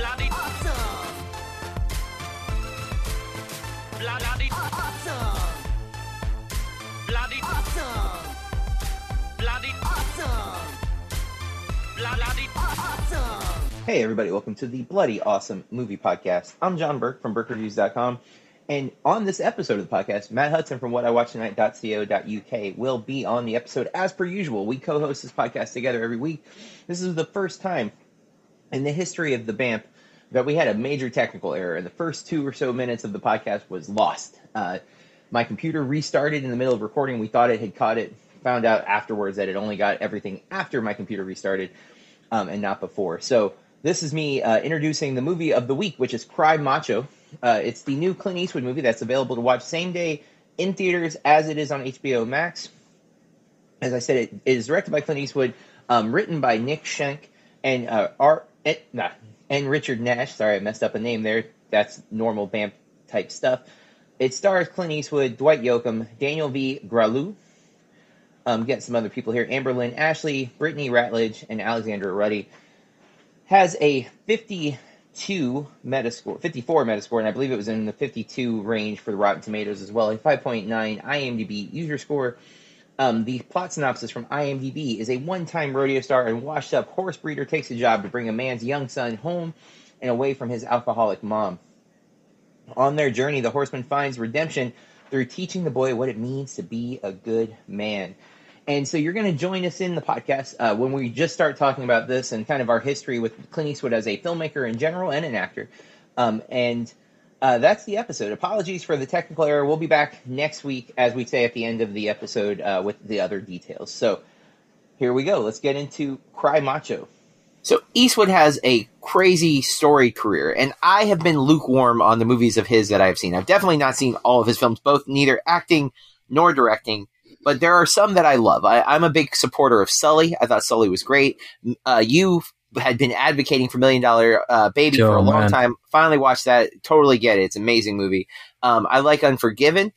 Bloody awesome. Bloody awesome. Bloody awesome. Bloody awesome. Bloody awesome. Hey, everybody, welcome to the Bloody Awesome Movie Podcast. I'm John Burke from BurkeReviews.com. And on this episode of the podcast, Matt Hudson from whatIwatchtonight.co.uk will be on the episode as per usual. We co host this podcast together every week. This is the first time in the history of the BAMP that we had a major technical error. And the first two or so minutes of the podcast was lost. Uh, my computer restarted in the middle of recording. We thought it had caught it, found out afterwards that it only got everything after my computer restarted um, and not before. So this is me uh, introducing the movie of the week, which is Cry Macho. Uh, it's the new Clint Eastwood movie that's available to watch same day in theaters as it is on HBO Max. As I said, it is directed by Clint Eastwood, um, written by Nick Schenk and uh, Art and, nah, and Richard Nash. Sorry, I messed up a name there. That's normal BAMP type stuff. It stars Clint Eastwood, Dwight Yoakam, Daniel V. Graulau. Um, get some other people here: Amber Lynn Ashley, Brittany Ratledge, and Alexandra Ruddy. Has a 52 Metascore, 54 Metascore, and I believe it was in the 52 range for the Rotten Tomatoes as well. A 5.9 IMDb user score. Um, the plot synopsis from IMDb is a one time rodeo star and washed up horse breeder takes a job to bring a man's young son home and away from his alcoholic mom. On their journey, the horseman finds redemption through teaching the boy what it means to be a good man. And so you're going to join us in the podcast uh, when we just start talking about this and kind of our history with Clint Eastwood as a filmmaker in general and an actor. Um, and uh, that's the episode. Apologies for the technical error. We'll be back next week, as we say at the end of the episode, uh, with the other details. So here we go. Let's get into Cry Macho. So Eastwood has a crazy story career, and I have been lukewarm on the movies of his that I have seen. I've definitely not seen all of his films, both neither acting nor directing. But there are some that I love. I, I'm a big supporter of Sully. I thought Sully was great. Uh, you had been advocating for Million Dollar uh, Baby Oh, for a long man. time. Finally watched that. Totally get it. It's an amazing movie. Um, I like Unforgiven.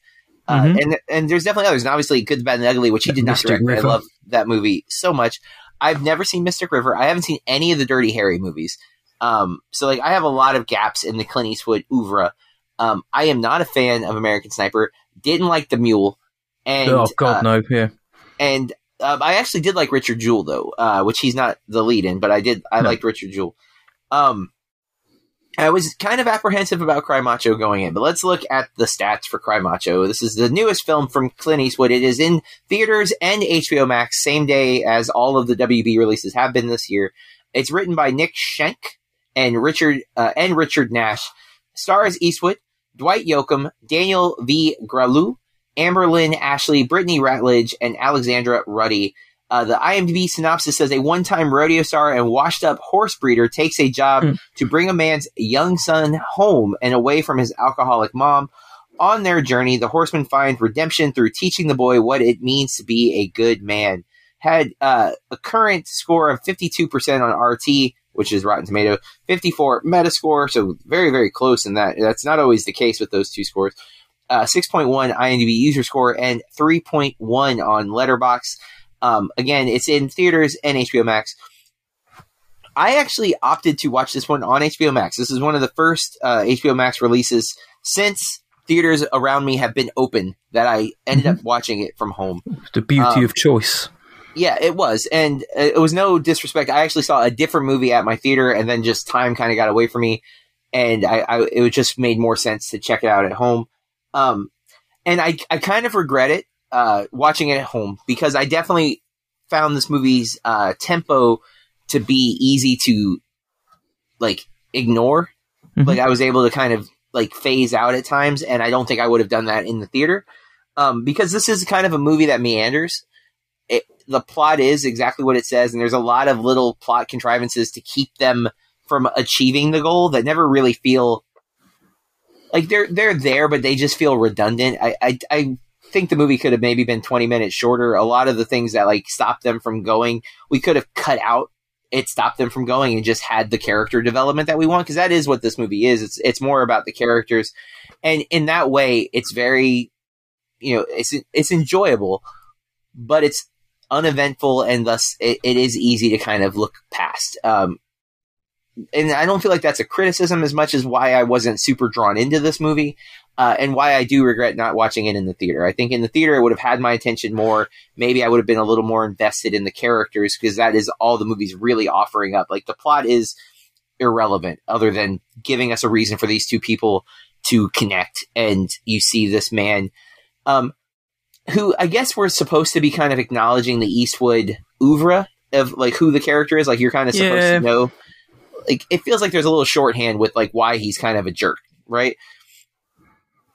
Uh, Mhm. and and there's definitely others, and obviously Good, the Bad, and the Ugly, which he did not Mystic direct. but I love that movie so much. I've never seen Mystic River. I haven't seen any of the Dirty Harry movies. Um, so like I have a lot of gaps in the Clint Eastwood oeuvre. Um, I am not a fan of American Sniper. Didn't like The Mule, and oh God, uh, no! Yeah, and um, I actually did like Richard Jewell though, uh, which he's not the lead in, but I did I No. liked Richard Jewell. Um, I was kind of apprehensive about Cry Macho going in, but let's look at the stats for Cry Macho. This is the newest film from Clint Eastwood. It is in theaters and HBO Max same day as all of the WB releases have been this year. It's written by Nick Schenk and Richard uh, and Richard Nash. Stars Eastwood, Dwight Yoakam, Daniel V. Graulau, Amber Lynn Ashley, Brittany Ratledge, and Alexandra Ruddy. Uh, the IMDb synopsis says a one time rodeo star and washed up horse breeder takes a job Hmm. to bring a man's young son home and away from his alcoholic mom. On their journey, the horseman finds redemption through teaching the boy what it means to be a good man. Had uh, a current score of 52% on RT, which is Rotten Tomato, 54 Metascore, so very, very close in that. That's not always the case with those two scores. Uh, 6.1 IMDb user score and 3.1 on Letterboxd. Um, again, it's in theaters and HBO Max. I actually opted to watch this one on HBO Max. This is one of the first uh, HBO Max releases since theaters around me have been open that I ended up watching it from home. the beauty um, of choice. Yeah, it was, and it was no disrespect. I actually saw a different movie at my theater, and then just time kind of got away from me, and I, I it just made more sense to check it out at home. Um, and I I kind of regret it uh, watching it at home because I definitely found this movie's uh, tempo to be easy to like ignore. Mhm. Like I was able to kind of like phase out at times, and I don't think I would have done that in the theater um, because this is kind of a movie that meanders. It, the plot is exactly what it says, and there's a lot of little plot contrivances to keep them from achieving the goal that never really feel like they're they're there, but they just feel redundant. I I, I think the movie could have maybe been 20 minutes shorter. A lot of the things that like stopped them from going, we could have cut out. It stopped them from going and just had the character development that we want because that is what this movie is. It's it's more about the characters, and in that way, it's very, you know, it's it's enjoyable, but it's uneventful and thus it, it is easy to kind of look past. Um, and I don't feel like that's a criticism as much as why I wasn't super drawn into this movie. Uh, and why I do regret not watching it in the theater. I think in the theater it would have had my attention more. Maybe I would have been a little more invested in the characters because that is all the movie's really offering up. Like the plot is irrelevant other than giving us a reason for these two people to connect. And you see this man, um, who I guess we're supposed to be kind of acknowledging the Eastwood oeuvre of like who the character is. Like you're kind of supposed Yeah. to know. Like it feels like there's a little shorthand with like why he's kind of a jerk, right?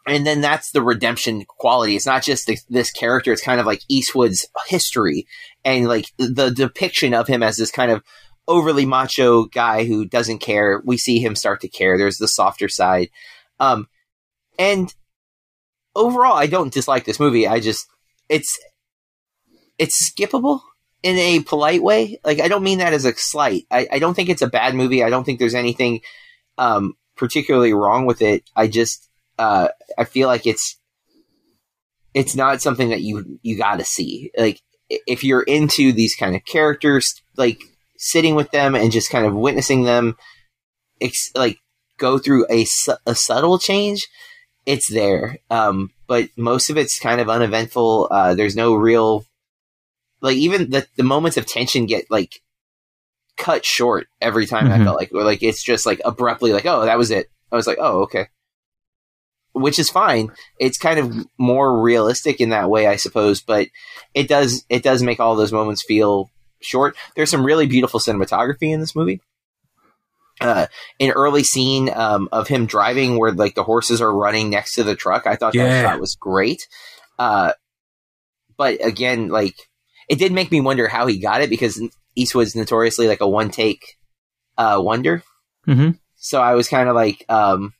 And then that's the redemption quality. It's not just the, this character; it's kind of like Eastwood's history and like the depiction of him as this kind of overly macho guy who doesn't care. We see him start to care. There's the softer side, um, and overall, I don't dislike this movie. I just it's it's skippable in a polite way. Like I don't mean that as a slight. I, I don't think it's a bad movie. I don't think there's anything um, particularly wrong with it. I just uh, I feel like it's it's not something that you you got to see. Like if you're into these kind of characters, like sitting with them and just kind of witnessing them, ex- like go through a su- a subtle change, it's there. Um, but most of it's kind of uneventful. Uh, there's no real like even the the moments of tension get like cut short every time. I Mhm. felt like or like it's just like abruptly like oh that was it. I was like oh okay, which is fine. It's kind of more realistic in that way, I suppose. But it does it does make all those moments feel short. There's some really beautiful cinematography in this movie. Uh, an early scene um, of him driving where like the horses are running next to the truck. I thought Yeah. that shot was great. Uh, but again, like it did make me wonder how he got it because Eastwood's notoriously like a one take uh, wonder. Mhm. So I was kind of like, um,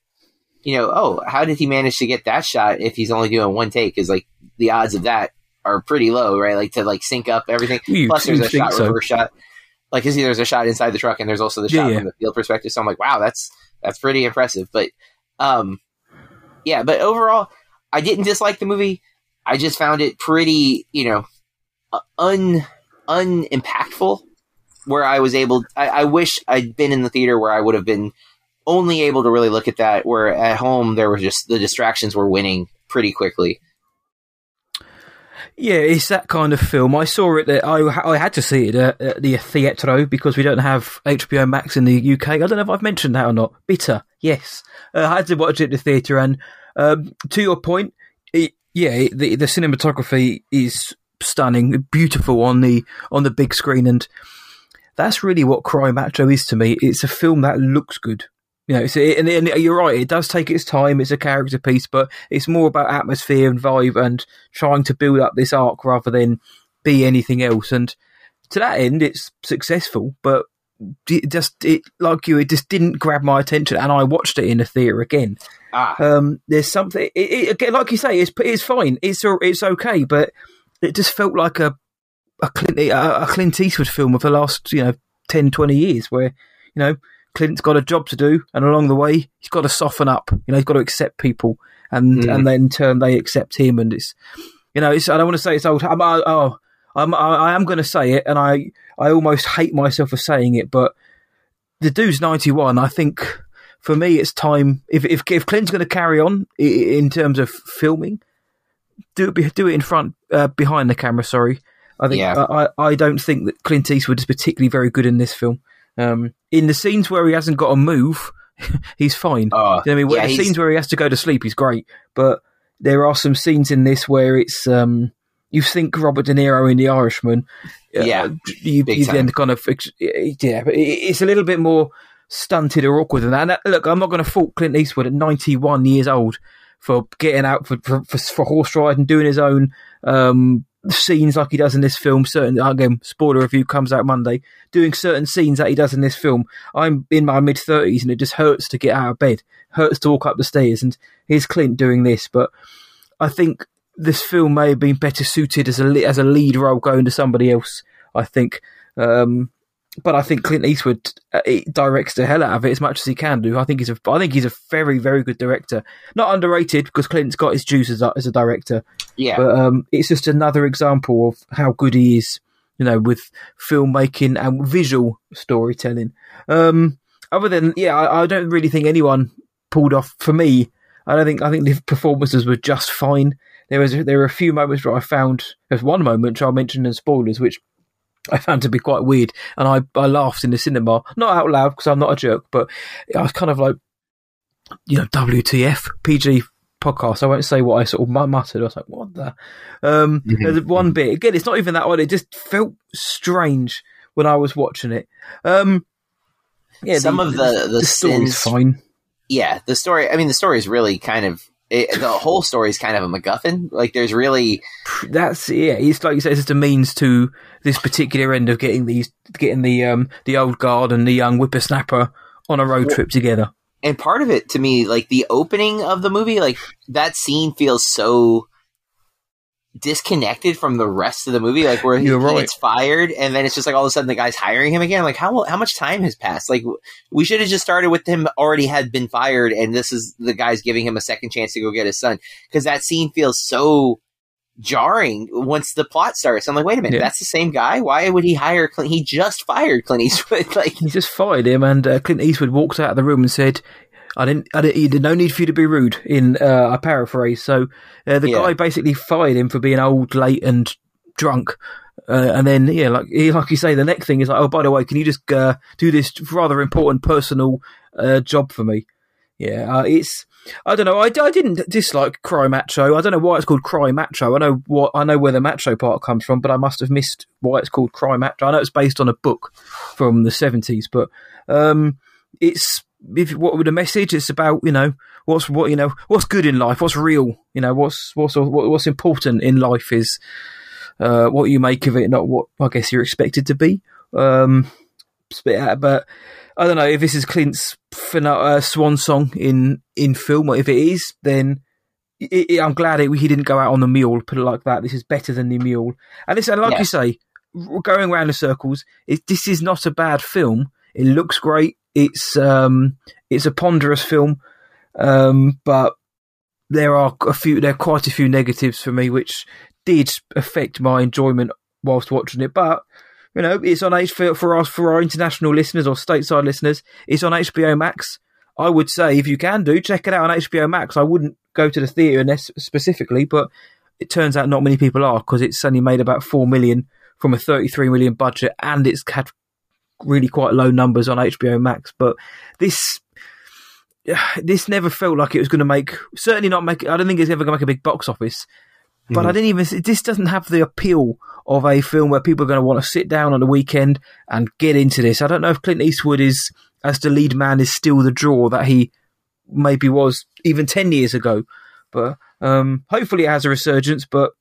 you know, oh, how did he manage to get that shot if he's only doing one take? Because like the odds of that are pretty low, right? Like to like sync up everything. You, Plus, there's a shot so? reverse shot. Like, cause there's a shot inside the truck, and there's also the shot yeah. from the field perspective. So I'm like, wow, that's that's pretty impressive. But, um, yeah. But overall, I didn't dislike the movie. I just found it pretty, you know, un unimpactful. Where I was able, I, I wish I'd been in the theater where I would have been only able to really look at that. Where at home there was just the distractions were winning pretty quickly. Yeah, it's that kind of film. I saw it. At, I I had to see it at, at the Theatro because we don't have HBO Max in the UK. I don't know if I've mentioned that or not. Bitter, yes. Uh, I had to watch it at the theatre, and um, to your point, it, yeah, the the cinematography is stunning, beautiful on the on the big screen, and that's really what Cry Macho is to me. It's a film that looks good. You know, it's, and, and you're right. It does take its time. It's a character piece, but it's more about atmosphere and vibe and trying to build up this arc rather than be anything else. And to that end, it's successful. But it just it like you, it just didn't grab my attention, and I watched it in the theater again. Ah, Um, there's something. It, it, again, like you say, it's it's fine. It's it's okay, but it just felt like a a Clint a, a Clint Eastwood film of the last you know 10, 20 years, where you know Clint's got a job to do, and along the way he's got to soften up. You know, he's got to accept people, and Mm. and then in turn they accept him, and it's you know, it's I don't want to say it's old. I'm, I, oh, I'm I, I am going to say it, and I I almost hate myself for saying it, but the dude's 91. I think for me, it's time. If if, if Clint's going to carry on in terms of filming, do it be- do it in front, uh, behind the camera. Sorry, I think Yeah. I, I don't think that Clint Eastwood is particularly very good in this film. Um, in the scenes where he hasn't got to move, he's fine. oh, You know I mean? Yeah, the he's- scenes where he has to go to sleep, he's great. But there are some scenes in this where it's um, you think Robert De Niro in The Irishman. uh, Yeah, you, you then kind of yeah, but it's a little bit more stunted or awkward than that. And that- look, I'm not going to fault Clint Eastwood at 91 years old for getting out for for, for, horse riding, doing his own um, scenes like he does in this film. Certain again, spoiler review comes out Monday. Doing certain scenes that he does in this film. I'm in my mid 30s and it just hurts to get out of bed, hurts to walk up the stairs. And here's Clint doing this, but I think this film may have been better suited as a as a lead role going to somebody else. I think. Um, but I think Clint Eastwood uh, directs the hell out of it as much as he can do. I think he's a, I think he's a very, very good director. Not underrated because Clint's got his juice as a, as a director. yeah. But um, it's just another example of how good he is, you know, with filmmaking and visual storytelling. Um, other than yeah, I, I don't really think anyone pulled off for me. I don't think I think the performances were just fine. There was there were a few moments where I found there's one moment which I'll mention in spoilers, which I found to be quite weird, and I I laughed in the cinema, not out loud because I'm not a jerk, but I was kind of like, you know, WTF PG podcast. I won't say what I sort of muttered. I was like, what the? Um, there's one bit again. It's not even that odd. It just felt strange when I was watching it. Um, yeah, Some of the- the story's sins- fine. Yeah, the story. I mean, the story is really kind of it, the whole story is kind of a MacGuffin. Like, there's really That's yeah. It's like you say, it's just a means to this particular end of getting these, getting the um the old guard and the young whippersnapper on a road trip together. and part of it to me, like the opening of the movie, like that scene feels so disconnected from the rest of the movie. Like where he, right. gets fired, and then it's just like all of a sudden the guy's hiring him again. Like how how much time has passed? Like we should have just started with him already had been fired, and this is the guy's giving him a second chance to go get his son because that scene feels so jarring once the plot starts. I'm like, wait a minute, Yeah. that's the same guy. Why would he hire Clint? He just fired Clint Eastwood. like He just fired him, and uh, Clint Eastwood walked out of the room and said, "I didn't. I didn't. No need for you to be rude." In uh, I paraphrase. So uh, the Yeah. guy basically fired him for being old, late, and drunk. Uh, and then, yeah, like he- like you say, the next thing is like, oh, by the way, can you just uh, do this rather important personal uh, job for me? Yeah, uh, it's. I don't know. I, I didn't dislike Cry Macho. I don't know why it's called Cry Macho. I know what I know where the macho part comes from, but I must have missed why it's called Cry Macho. I know it's based on a book from the seventies, but um, it's if what with a message. It's about you know what's what you know what's good in life, what's real. You know what's what's what's important in life is uh, what you make of it, not what I guess you're expected to be. Um, spit out, but I don't know if this is Clint's uh, swan song in in film, or if it is, then i i I'm glad it, he didn't go out on the mule. Put it like that. This is better than the mule. And listen, like Yeah. you say, going around in circles, it, this is not a bad film. It looks great. It's um, it's a ponderous film, um, but there are a few, there are quite a few negatives for me, which did affect my enjoyment whilst watching it. But you know, it's on H for us for our international listeners or stateside listeners. It's on HBO Max. I would say if you can do, check it out on HBO Max. I wouldn't go to the theatre nes- specifically, but it turns out not many people are because it's only made about four million from a 33 million budget, and it's had really quite low numbers on HBO Max. But this this never felt like it was going to make certainly not make. I don't think it's ever going to make a big box office. But I didn't even. This doesn't have the appeal of a film where people are going to want to sit down on the weekend and get into this. I don't know if Clint Eastwood is, as the lead man, is still the draw that he maybe was even ten years ago. But um, hopefully, it has a resurgence. But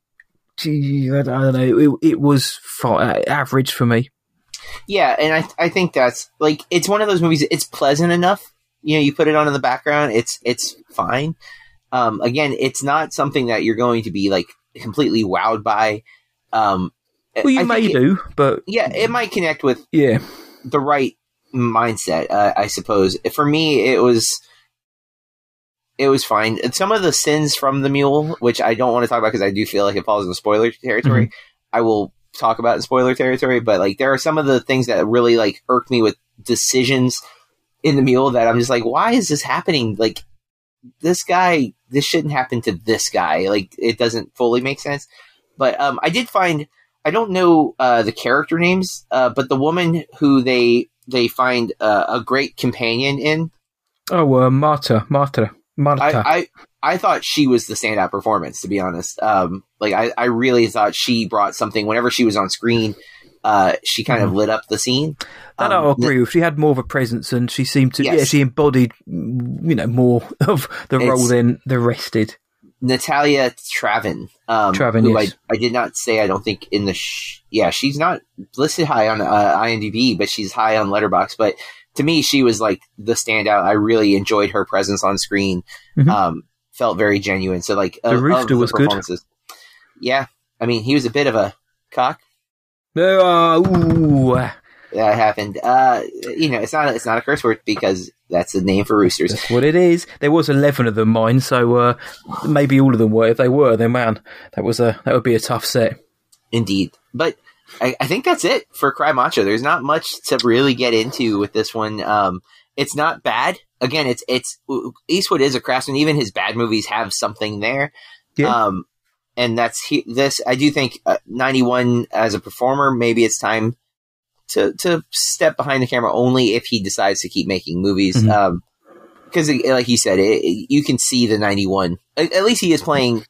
gee, I don't know. It, it was fi- average for me. Yeah, and I I think that's like it's one of those movies. It's pleasant enough. You know, you put it on in the background. It's it's fine. Um, again, it's not something that you're going to be like completely wowed by. Um, Well, you I may think it- do, but Yeah, it might connect with yeah, the right mindset, uh, I suppose. For me, it was it was fine. And some of the sins from the mule, which I don't want to talk about because I do feel like it falls into spoiler territory. I will talk about in spoiler territory, but like there are some of the things that really like irk me with decisions in the mule that I'm just like, why is this happening? Like this guy, this shouldn't happen to this guy. Like it doesn't fully make sense. But um, I did find I don't know uh, the character names, uh, but the woman who they they find uh, a great companion in, Oh, uh, Marta, Marta, Marta. I, I I thought she was the standout performance. To be honest, um, like I, I really thought she brought something. Whenever she was on screen, uh, she kind of lit up the scene. That Um, I'll agree with. She had more of a presence, and she seemed to. Yeah, Yes. she embodied, mm, you know, more of the It's- role than the rest did. Natalia Traven, um, Traven, who yes. I, I did not say I don't think in the sh- yeah she's not listed high on uh, IMDb, but she's high on Letterboxd. But to me, she was like the standout. I really enjoyed her presence on screen. Mhm. Um, felt very genuine. So like The of- of rooster was good. Yeah, I mean he was a bit of a cock. Uh, ooh, That happened. Uh, you know, it's not it's not a curse word because that's the name for roosters. that's what it is. There was eleven of them, mine. So uh, maybe all of them were. If they were, then man, that was a that would be a tough set. Indeed. But I, I think that's it for Cry Macho. There's not much to really get into with this one. Um, it's not bad. Again, it's it's Eastwood is a craftsman. Even his bad movies have something there. Yeah. Um, and that's he, this. I do think uh, 91 as a performer, maybe it's time to to step behind the camera only if he decides to keep making movies. Mhm. Um, because like you said, it, it- you can see the 91. At, at least he is playing.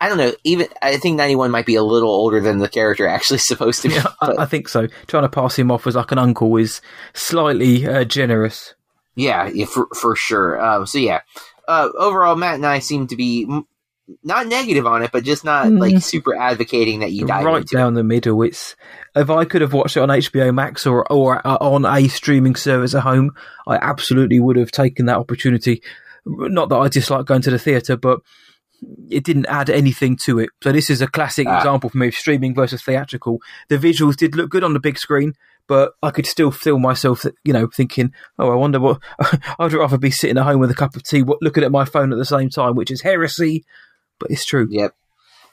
I don't know. Even I think 91 might be a little older than the character actually supposed to be. Yeah, I, I think so. Trying to pass him off as like an uncle is slightly uh, generous. Yeah, yeah, for for sure. Um, so yeah, uh, overall, Matt and I seem to be m- not negative on it, but just not Mm. like super advocating that you dive right into. it. down the middle. It's if I could have watched it on HBO Max or or uh, on a streaming service at home, I absolutely would have taken that opportunity. Not that I dislike going to the theatre, but it didn't add anything to it. So this is a classic Ah. example for me of streaming versus theatrical. The visuals did look good on the big screen, but I could still feel myself, you know, thinking, "Oh, I wonder what." I'd rather be sitting at home with a cup of tea, looking at my phone at the same time, which is heresy, but it's true. Yep.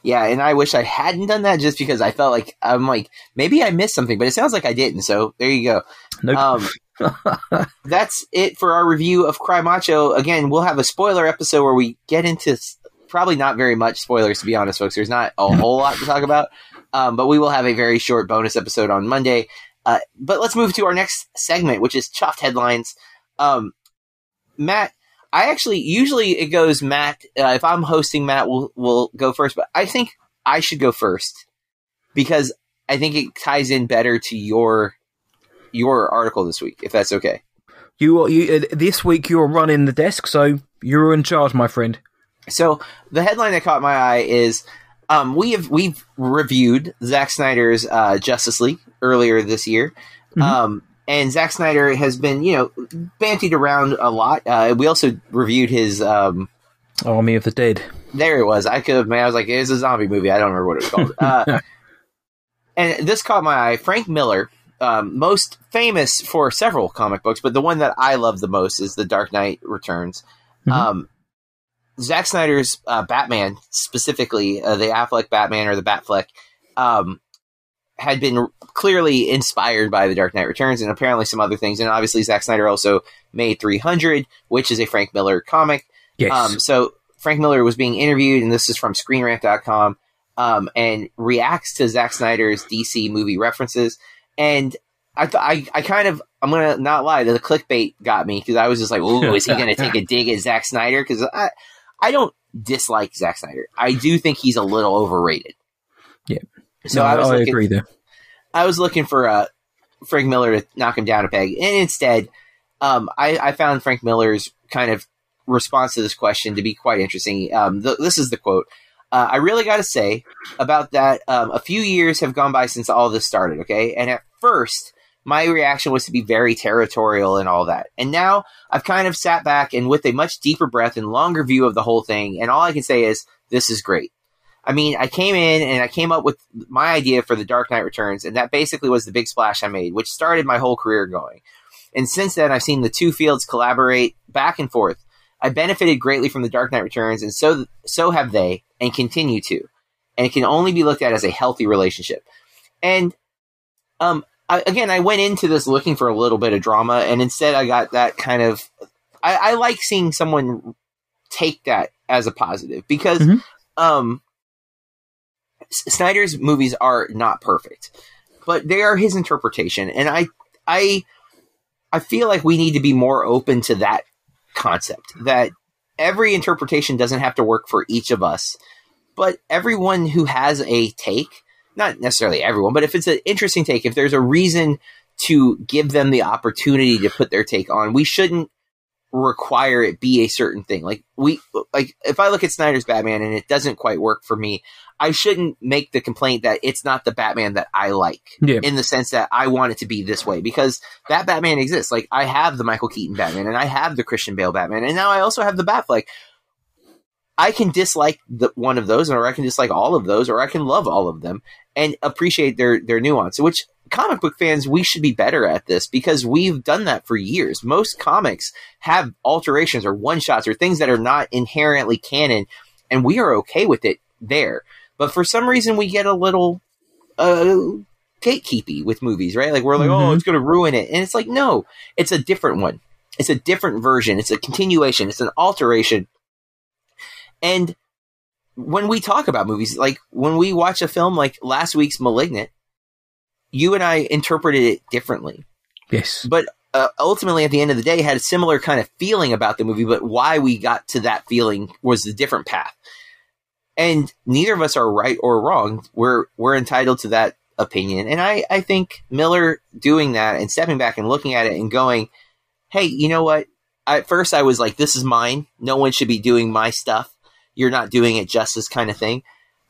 Yeah, and I wish I hadn't done that just because I felt like I'm like maybe I missed something, but it sounds like I didn't. So there you go. Nope. Um, that's it for our review of Cry Macho. Again, we'll have a spoiler episode where we get into probably not very much spoilers, to be honest, folks. There's not a whole lot to talk about, um, but we will have a very short bonus episode on Monday. Uh, but let's move to our next segment, which is Chuffed Headlines. Um, Matt, I actually usually it goes Matt. Uh, if I'm hosting, Matt will will go first, but I think I should go first because I think it ties in better to your your article this week, if that's okay. You, you uh, this week you're running the desk, so you're in charge, my friend. So the headline that caught my eye is um, we have we've reviewed Zack Snyder's uh, Justice League earlier this year, Mhm. um, and Zack Snyder has been you know bantied around a lot. Uh, we also reviewed his. Um, Army of the Dead. there it was. I could have. Man, I was like, it's a zombie movie. I don't remember what it was called. Uh, and this caught my eye. Frank Miller, um, most famous for several comic books, but the one that I love the most is The Dark Knight Returns. Mhm. Um, Zack Snyder's uh, Batman, specifically uh, the Affleck Batman or the Batfleck, um, had been clearly inspired by The Dark Knight Returns and apparently some other things. And obviously, Zack Snyder also made 300, which is a Frank Miller comic. Yes. Um, so Frank Miller was being interviewed, and this is from ScreenRant.com, um, and reacts to Zack Snyder's DC movie references. And I thought I, I kind of I'm gonna not lie, the clickbait got me because I was just like, "Ooh, is he gonna take a dig at Zack Snyder?" Because I I don't dislike Zack Snyder. I do think he's a little overrated. Yeah. So No, I was looking, agree there. I was looking for uh, Frank Miller to knock him down a peg, and instead, um, I, I found Frank Miller's kind of response to this question to be quite interesting. Um, th- this is the quote. Uh, I really got to say about that. Um, a few years have gone by since all this started. Okay, and at first, my reaction was to be very territorial and all that, and now I've kind of sat back and with a much deeper breath and longer view of the whole thing, and all I can say is this is great. I mean, I came in and I came up with my idea for the Dark Knight Returns, and that basically was the big splash I made, which started my whole career going. And since then, I've seen the two fields collaborate back and forth. I benefited greatly from the Dark Knight Returns, and so so have they, and continue to. And it can only be looked at as a healthy relationship. And um, I, again, I went into this looking for a little bit of drama, and instead, I got that kind of. I, I like seeing someone take that as a positive because Mhm. um, Snyder's movies are not perfect, but they are his interpretation, and I, I, I feel like we need to be more open to that concept that every interpretation doesn't have to work for each of us, but everyone who has a take, not necessarily everyone, but if it's an interesting take, if there's a reason to give them the opportunity to put their take on, we shouldn't require it be a certain thing. Like we like if I look at Snyder's Batman and it doesn't quite work for me, I shouldn't make the complaint that it's not the Batman that I like. Yeah. In the sense that I want it to be this way because that Batman exists. Like I have the Michael Keaton Batman and I have the Christian Bale Batman and now I also have the Batfleck. I can dislike the, one of those, or I can dislike all of those, or I can love all of them and appreciate their their nuance. Which comic book fans, we should be better at this because we've done that for years. Most comics have alterations or one shots or things that are not inherently canon, and we are okay with it there. But for some reason, we get a little uh, gatekeepy with movies, right? Like we're like, oh, Mhm. it's going to ruin it, and it's like, no, it's a different one. It's a different version. It's a continuation. It's an alteration. And when we talk about movies, like when we watch a film like last week's Malignant, you and I interpreted it differently. Yes. But uh, ultimately, at the end of the day, had a similar kind of feeling about the movie, but why we got to that feeling was a different path. And neither of us are right or wrong. We're we're entitled to that opinion. And I, I think Miller doing that and stepping back and looking at it and going, hey, you know what? At first, I was like, this is mine. No one should be doing my stuff. You're not doing it justice, kind of thing.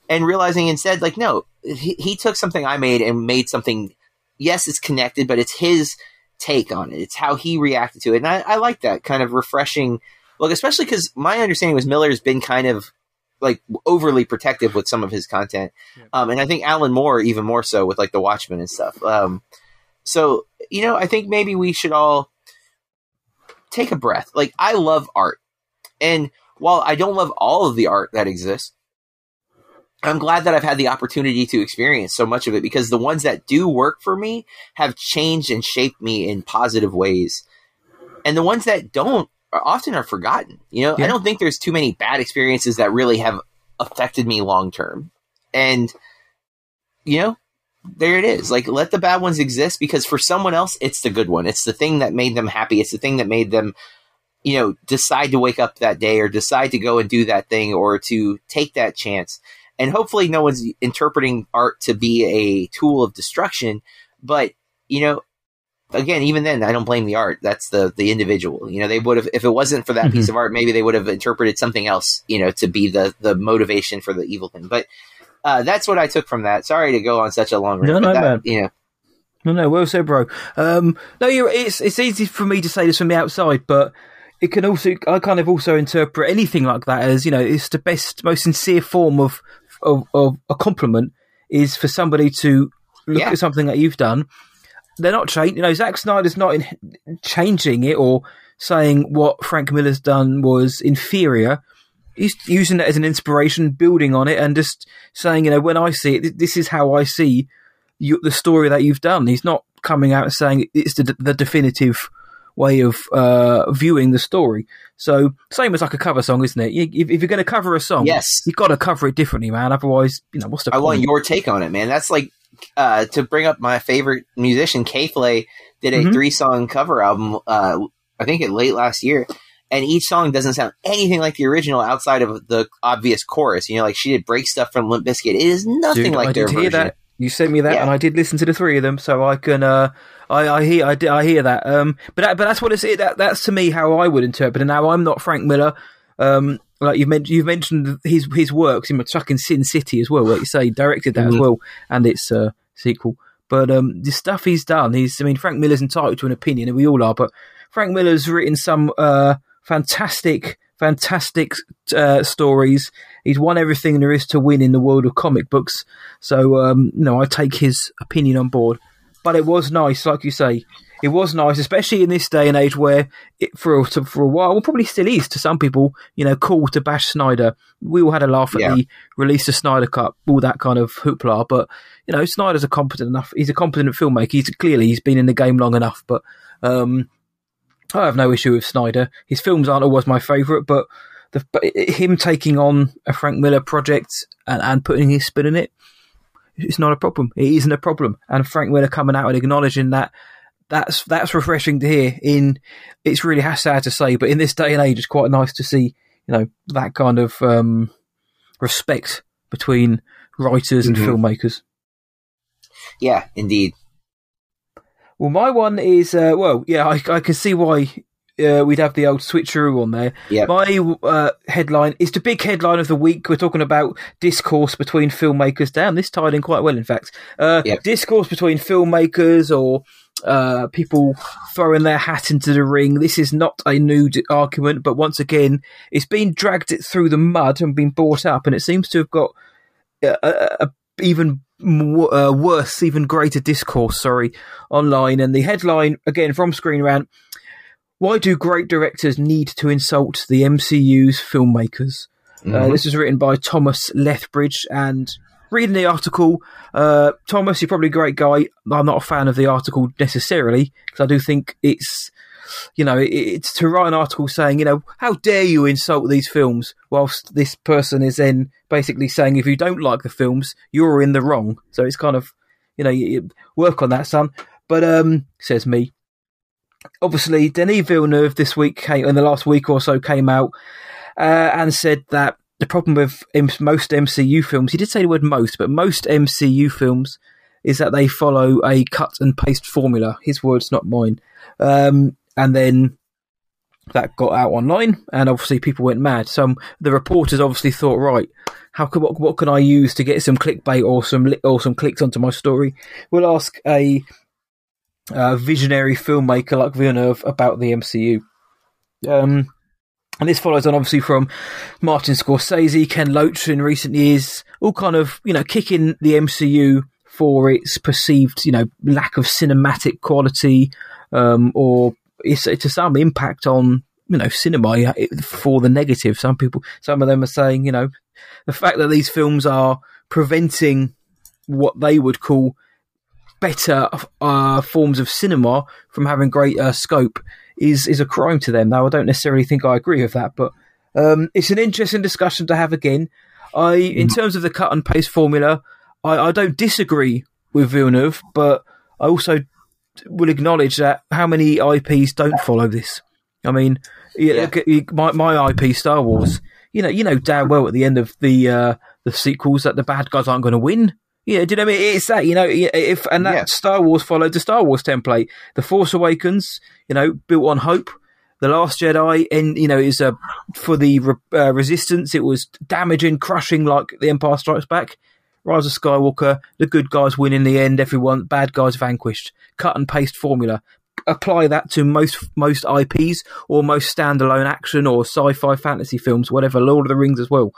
And realizing instead, like, no, he, he took something I made and made something. Yes, it's connected, but it's his take on it. It's how he reacted to it. And I, I like that kind of refreshing look, especially because my understanding was Miller's been kind of like overly protective with some of his content. Um, and I think Alan Moore even more so with like the Watchmen and stuff. Um, so, you know, I think maybe we should all take a breath. Like I love art. And while I don't love all of the art that exists, I'm glad that I've had the opportunity to experience so much of it because the ones that do work for me have changed and shaped me in positive ways. And the ones that don't are often are forgotten. You know, Yeah. I don't think there's too many bad experiences that really have affected me long term. And you know, there it is. Like let the bad ones exist because for someone else it's the good one. It's the thing that made them happy. It's the thing that made them you know, decide to wake up that day or decide to go and do that thing or to take that chance. And hopefully no one's interpreting art to be a tool of destruction, but you know, again, even then, I don't blame the art. That's the the individual. You know, they would have if it wasn't for that piece of art, maybe they would have interpreted something else. You know, to be the the motivation for the evil thing. But uh, that's what I took from that. Sorry to go on such a long. No, rant, no, but that, man. You know, No, no, well said, bro. Um, no, you're, it's it's easy for me to say this from the outside, but it can also I kind of also interpret anything like that as you know it's the best, most sincere form of of, of a compliment is for somebody to look Yeah. at something that you've done. They're not changing. You know, Zack Snyder's not in, changing it or saying what Frank Miller's done was inferior. He's using it as an inspiration, building on it, and just saying, you know, when I see it, th- this is how I see you, the story that you've done. He's not coming out and saying it's the, the definitive way of uh, viewing the story. So same as like a cover song, isn't it? If, if you're going to cover a song, Yes. you've got to cover it differently, man. Otherwise, you know, what's the I point? want your take on it, man. That's like uh, to bring up my favorite musician, K Flay, did a Mhm. three song cover album. Uh, I think it late last year, and each song doesn't sound anything like the original outside of the obvious chorus. You know, like she did break stuff from Limp Bizkit. It is nothing Dude, like I their did hear version. that. You sent me that, Yeah. and I did listen to the three of them, so I can. Uh, I, I hear, I, I hear that. Um, but that, but that's what it's. That, that's to me how I would interpret it. Now I'm not Frank Miller. Um, like you've mentioned, you've mentioned his his works in fucking Sin City as well. Like you say, he directed that as Mhm. well, and its uh, sequel. But um, the stuff he's done, he's. I mean, Frank Miller's entitled to an opinion, and we all are. But Frank Miller's written some uh, fantastic, fantastic uh, stories. He's won everything there is to win in the world of comic books. So, um, you know, I take his opinion on board. But it was nice, like you say, it was nice, especially in this day and age where it for a- for a while, well, probably still is to some people, you know, cool to bash Snyder. We all had a laugh at Yeah. the release of Snyder Cut, all that kind of hoopla. But you know, Snyder's a competent enough. He's a competent filmmaker. He's clearly he's been in the game long enough. But um, I have no issue with Snyder. His films aren't always my favourite, but the, him taking on a Frank Miller project and, and putting his spin in it, it's not a problem. It isn't a problem. And Frank Miller coming out and acknowledging that that's that's refreshing to hear. In it's really sad to say, but in this day and age, it's quite nice to see you know that kind of um, respect between writers and Mhm. filmmakers. Yeah, indeed. Well, my one is uh, well, yeah, I, I can see why uh, we'd have the old switcheroo on there. Yep. My uh, headline is the big headline of the week. We're talking about discourse between filmmakers. Damn, this tied in quite well, in fact. Uh, Yep. Discourse between filmmakers or uh, people throwing their hat into the ring. This is not a new d- argument, but once again, it's been dragged it through the mud and been brought up, and it seems to have got a, a, a even more, uh, worse, even greater discourse. Sorry, online, and the headline again from Screen Rant: Why do great directors need to insult the MCU's filmmakers? Uh, Mhm. this was written by Thomas Lethbridge, and reading the article, uh, Thomas, you're probably a great guy. I'm not a fan of the article necessarily because I do think it's you know, it, it's to write an article saying, you know, how dare you insult these films, whilst this person is then basically saying if you don't like the films, you're in the wrong. So it's kind of, you know, you, you work on that, son. But um, says me. Obviously, Denis Villeneuve this week came in the last week or so came out uh, and said that the problem with most MCU films, he did say the word most, but most MCU films is that they follow a cut and paste formula. His words, not mine. Um, and then that got out online, and obviously people went mad. Some the reporters obviously thought, right, how can what, what can I use to get some clickbait or some or some clicks onto my story? We'll ask a, a visionary filmmaker like Villeneuve about the MCU. Um, and this follows on obviously from Martin Scorsese, Ken Loach in recent years, all kind of, you know, kicking the MCU for its perceived, you know, lack of cinematic quality, um, or it's to some impact on, you know, cinema for the negative. Some people, some of them are saying, you know, the fact that these films are preventing what they would call better uh, forms of cinema from having greater scope is is a crime to them. Now, I don't necessarily think I agree with that, but um, it's an interesting discussion to have again. I, in terms of the cut and paste formula, I, I don't disagree with Villeneuve, but I also will acknowledge that how many IPs don't follow this. I mean, yeah. my my IP Star Wars. You know, you know damn well at the end of the uh, the sequels that the bad guys aren't going to win. Yeah, do you know what I mean? It's that, you know, if, and that yeah. Star Wars followed the Star Wars template. The Force Awakens, you know, built on hope. The Last Jedi, and you know, is a, for the uh, resistance, it was damaging, crushing like The Empire Strikes Back. Rise of Skywalker, the good guys win in the end, everyone, bad guys vanquished. Cut and paste formula. Apply that to most most IPs or most standalone action or sci-fi fantasy films, whatever. Lord of the Rings as well.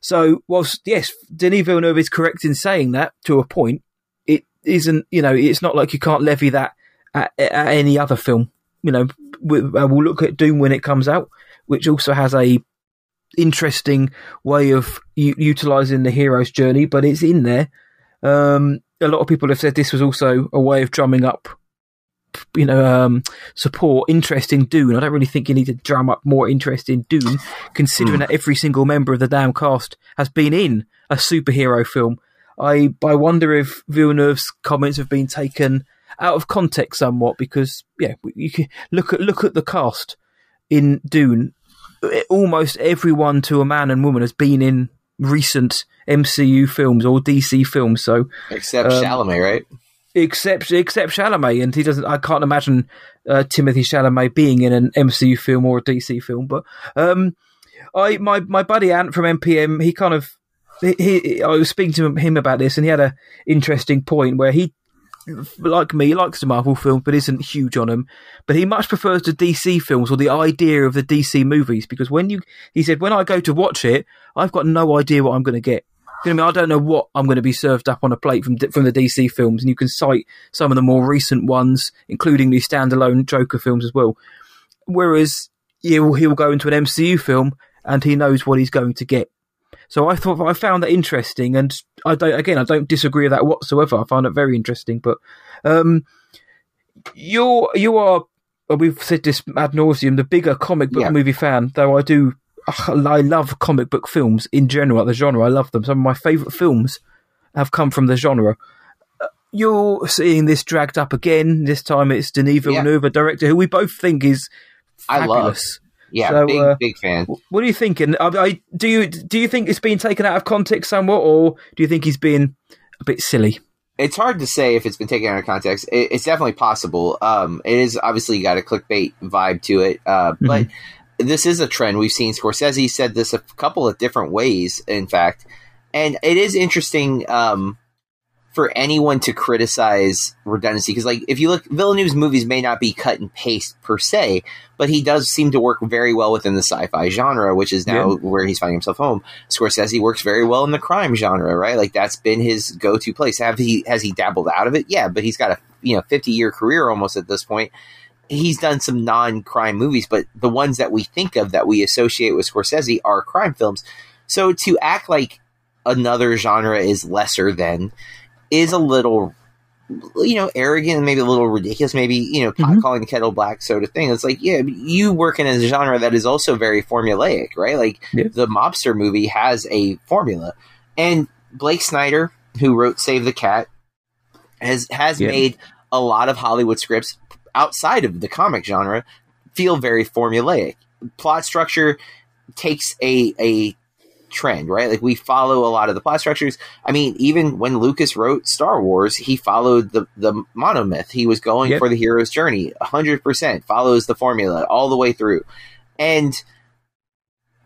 So, whilst yes, Denis Villeneuve is correct in saying that to a point, it isn't. You know, it's not like you can't levy that at, at any other film. You know, we, uh, we'll look at Dune when it comes out, which also has a interesting way of u- utilizing the hero's journey, but it's in there. Um, a lot of people have said this was also a way of drumming up you know, um, support interest in Dune. I don't really think you need to drum up more interest in Dune, considering mm. that every single member of the damn cast has been in a superhero film. I I wonder if Villeneuve's comments have been taken out of context somewhat because yeah, you can look at look at the cast in Dune. Almost everyone to a man and woman has been in recent MCU films or DC films. So except um, Chalamet, right? Except except Chalamet, and he doesn't. I can't imagine uh, Timothée Chalamet being in an MCU film or a DC film. But um, I my my buddy Ant from MPM, he kind of he, he, I was speaking to him about this, and he had a interesting point where he. Like me, likes the Marvel films, but isn't huge on them. But he much prefers the DC films or the idea of the DC movies because when you, he said, when I go to watch it, I've got no idea what I'm going to get. You know I, mean? I don't know what I'm going to be served up on a plate from from the DC films, and you can cite some of the more recent ones, including the standalone Joker films as well. Whereas he'll he'll go into an MCU film and he knows what he's going to get. So I thought I found that interesting, and I don't again I don't disagree with that whatsoever. I found it very interesting. But um, you're you are we've said this ad nauseum the bigger comic book yeah. movie fan, though I do I love comic book films in general, the genre. I love them. Some of my favourite films have come from the genre. Uh, you're seeing this dragged up again. This time it's Denis Villeneuve, yeah. director who we both think is fabulous. Yeah, so, big uh, big fan. What are you thinking? I, I, do you do you think it's been taken out of context somewhat, or do you think he's been a bit silly? It's hard to say if it's been taken out of context. It, it's definitely possible. Um, it is obviously got a clickbait vibe to it, uh, but mm-hmm this is a trend we've seen. Scorsese said this a couple of different ways, in fact, and it is interesting um, for anyone to criticize redundancy because, like, if you look, Villeneuve's movies may not be cut and paste per se, but he does seem to work very well within the sci-fi genre, which is now yeah. where he's finding himself home. Scorsese works very well in the crime genre, right? Like that's been his go-to place. Have he has he dabbled out of it? Yeah, but he's got a you know fifty year career almost at this point he's done some non-crime movies, but the ones that we think of that we associate with Scorsese are crime films. So to act like another genre is lesser than is a little you know, arrogant, maybe a little ridiculous, maybe, you know, Mhm. calling the kettle black sort of thing. It's like, yeah, you work in a genre that is also very formulaic, right? Like Yeah. the mobster movie has a formula. And Blake Snyder, who wrote Save the Cat, has has Yeah. made a lot of Hollywood scripts outside of the comic genre feel very formulaic. Plot structure takes a a trend, right? Like we follow a lot of the plot structures. I mean, even when Lucas wrote Star Wars, he followed the the monomyth. He was going Yep. for the hero's journey, hundred percent follows the formula all the way through. And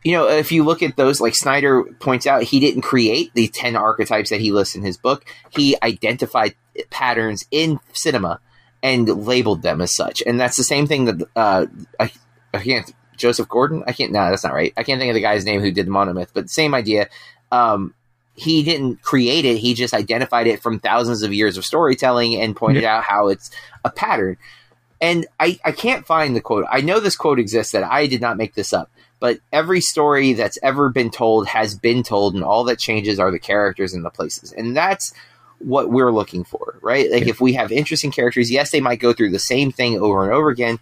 you know, if you look at those, like Snyder points out, he didn't create the ten archetypes that he lists in his book. He identified patterns in cinema and labeled them as such. And that's the same thing that uh, I, I can't Joseph Gordon. I can't. No, that's not right. I can't think of the guy's name who did the monomyth, but same idea. Um, he didn't create it. He just identified it from thousands of years of storytelling and pointed out how it's a pattern. And I, I can't find the quote. I know this quote exists that I did not make this up, but every story that's ever been told has been told, and all that changes are the characters and the places. And that's what we're looking for, right? Like if we have interesting characters, yes, they might go through the same thing over and over again,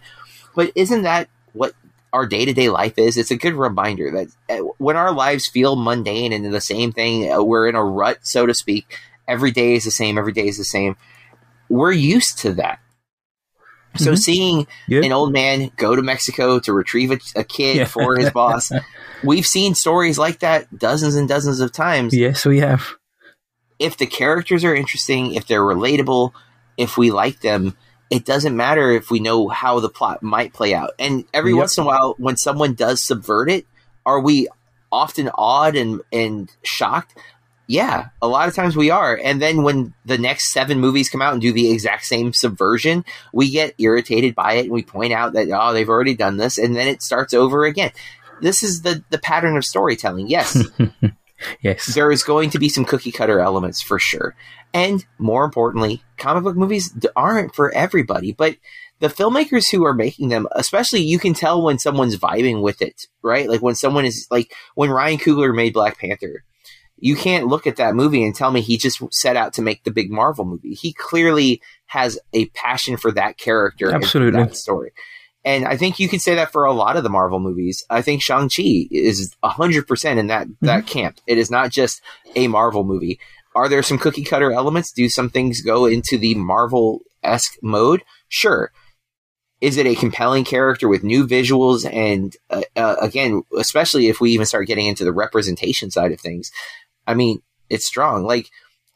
but isn't that what our day to day life is? It's a good reminder that uh, when our lives feel mundane and the same thing, uh, we're in a rut, so to speak. Every day is the same. Every day is the same. We're used to that. So Mhm. seeing Yeah. an old man go to Mexico to retrieve a, a kid Yeah. for his boss, we've seen stories like that dozens and dozens of times Yes, we have. If the characters are interesting, if they're relatable, if we like them, it doesn't matter if we know how the plot might play out. And every Yep. once in a while, when someone does subvert it, are we often awed and, and shocked? Yeah, a lot of times we are. And then when the next seven movies come out and do the exact same subversion, we get irritated by it and we point out that, oh, they've already done this. And then it starts over again. This is the, the pattern of storytelling. Yes, Yes. there is going to be some cookie cutter elements for sure. And more importantly, comic book movies aren't for everybody, but the filmmakers who are making them, especially you can tell when someone's vibing with it, right? Like when someone is like when Ryan Coogler made Black Panther, you can't look at that movie and tell me he just set out to make the big Marvel movie. He clearly has a passion for that character Absolutely. that story. And I think you could say that for a lot of the Marvel movies. I think Shang-Chi is 100% in that, that camp. It is not just a Marvel movie. Are there some cookie cutter elements? Do some things go into the Marvel esque mode? Sure. Is it a compelling character with new visuals? And uh, uh, again, especially if we even start getting into the representation side of things, I mean, it's strong. Like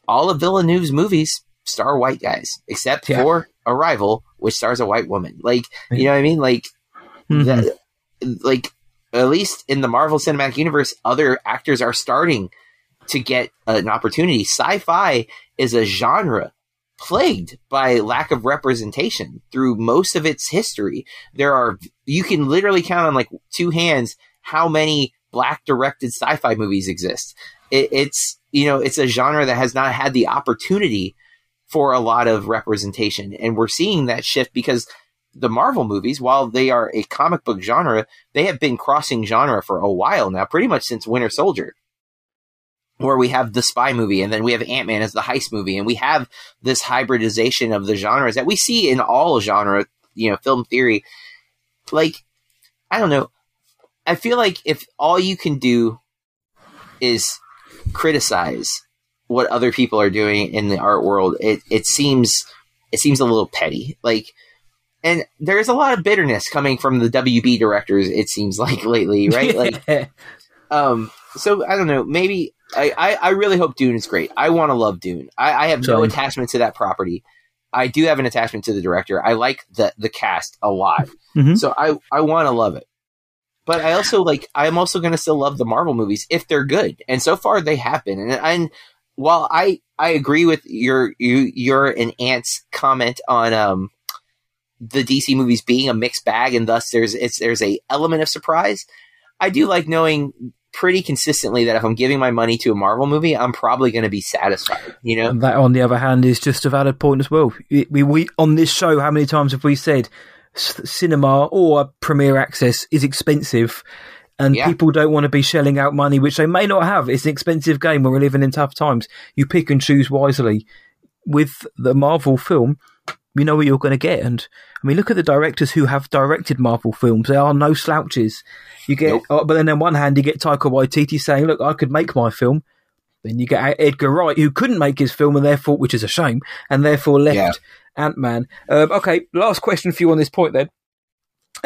all of Villeneuve's movies star white guys, except Yeah. for Arrival, which stars a white woman. Like, you know what I mean? Like, Mhm. that, like at least in the Marvel Cinematic Universe, other actors are starting to get an opportunity. Sci-fi is a genre plagued by lack of representation through most of its history. There are you can literally count on like two hands how many black directed sci-fi movies exist. It, it's you know it's a genre that has not had the opportunity for a lot of representation, and we're seeing that shift because the Marvel movies, while they are a comic book genre, they have been crossing genre for a while now, pretty much since Winter Soldier, where we have the spy movie and then we have Ant Man as the heist movie, and we have this hybridization of the genres that we see in all genre, you know, film theory. Like, I don't know. I feel like if all you can do is criticize what other people are doing in the art world, it, it seems it seems a little petty. Like and there's a lot of bitterness coming from the WB directors, it seems like lately, right? Like um so I don't know, maybe I, I, I really hope Dune is great. I want to love Dune. I, I have no attachment to that property. I do have an attachment to the director. I like the the cast a lot. Mhm. So I, I want to love it. But I also like I'm also going to still love the Marvel movies if they're good. And so far they have been. And, and while I I agree with your you your and Ant's comment on um the DC movies being a mixed bag and thus there's it's there's a element of surprise. I do like knowing pretty consistently that if I'm giving my money to a Marvel movie, I'm probably going to be satisfied. You know, And that, on the other hand, is just a valid point as well. We, we, we on this show, how many times have we said cinema or premiere access is expensive, and Yeah. people don't want to be shelling out money which they may not have. It's an expensive game we're living in tough times. You pick and choose wisely. with the Marvel film, you know what you're going to get. And I mean, look at the directors who have directed Marvel films; they are no slouches. You get, Nope. oh, but then on one hand, you get Taika Waititi saying, "Look, I could make my film." Then you get Edgar Wright, who couldn't make his film, and therefore, which is a shame, and therefore left Yeah. Ant Man. Um, okay, last question for you on this point. Then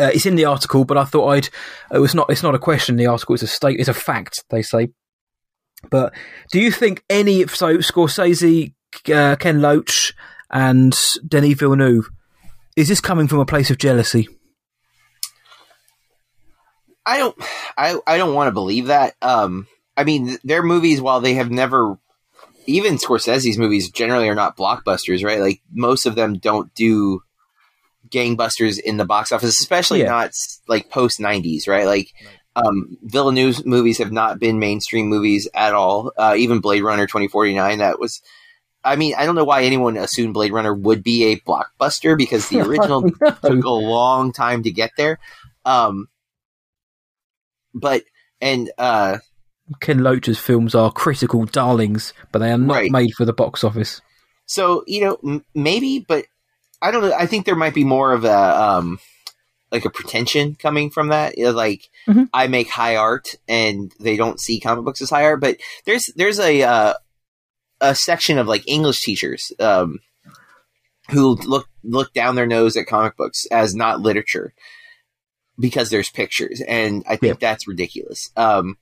uh, it's in the article, but I thought I'd. It was not. It's not a question. The article. is a state. It's a fact. They say. But do you think any so Scorsese, uh, Ken Loach, and Denis Villeneuve is this coming from a place of jealousy? I don't I I don't want to believe that. Um I mean their movies while they have never even Scorsese's movies generally are not blockbusters, right? Like most of them don't do gangbusters in the box office, especially Yeah. not like post 90s, right? Like um Villeneuve's movies have not been mainstream movies at all. Uh, even Blade Runner 2049 that was I mean, I don't know why anyone assumed Blade Runner would be a blockbuster because the original took a long time to get there. Um, but and uh, Ken Loach's films are critical darlings, but they are not Right. made for the box office. so you know m- maybe, but I don't know. I think there might be more of a um, like a pretension coming from that. Like Mhm. I make high art, and they don't see comic books as high art. But there's there's a uh, a section of like English teachers um, who look look down their nose at comic books as not literature because there's pictures, and I think that's ridiculous. Um,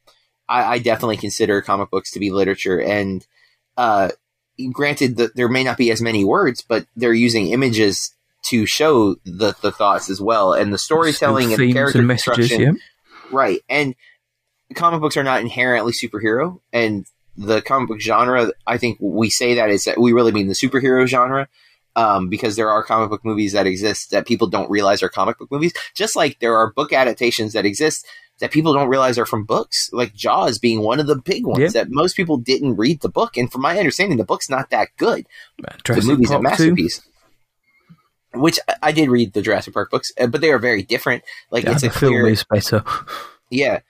I, I definitely consider comic books to be literature, and uh, granted that there may not be as many words, but they're using images to show the, the thoughts as well, and the storytelling and Themes character and messages. construction Yeah, Right. And comic books are not inherently superhero. And the comic book genre, I think we say that is that we really mean the superhero genre. Um, because there are comic book movies that exist that people don't realize are comic book movies. Just like there are book adaptations that exist that people don't realize are from books, like Jaws being one of the big ones that most people didn't read the book. And from my understanding, the book's not that good Jurassic the movie's Park two. masterpiece. Which I- did read the Jurassic Park books, uh, but they are very different. Like Yeah, it's a film clear, is better. yeah.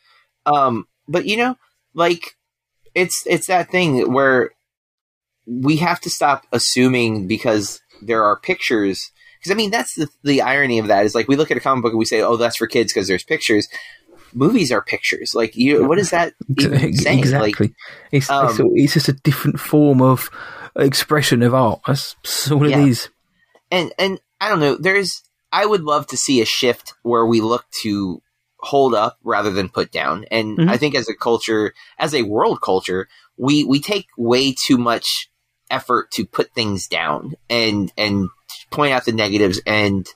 Um, but you know, like it's it's that thing where we have to stop assuming because there are pictures. Because I mean, that's the the irony of that is like we look at a comic book and we say, "Oh, that's for kids because there's pictures." Movies are pictures. Like you, what is that saying? Like, Exactly. it's, um, it's, it's just a different form of expression of art. That's, that's all Yeah. it is. and and I don't know. There's I would love to see a shift where we look to hold up rather than put down. And Mhm. I think as a culture, as a world culture, we we take way too much effort to put things down and and point out the negatives and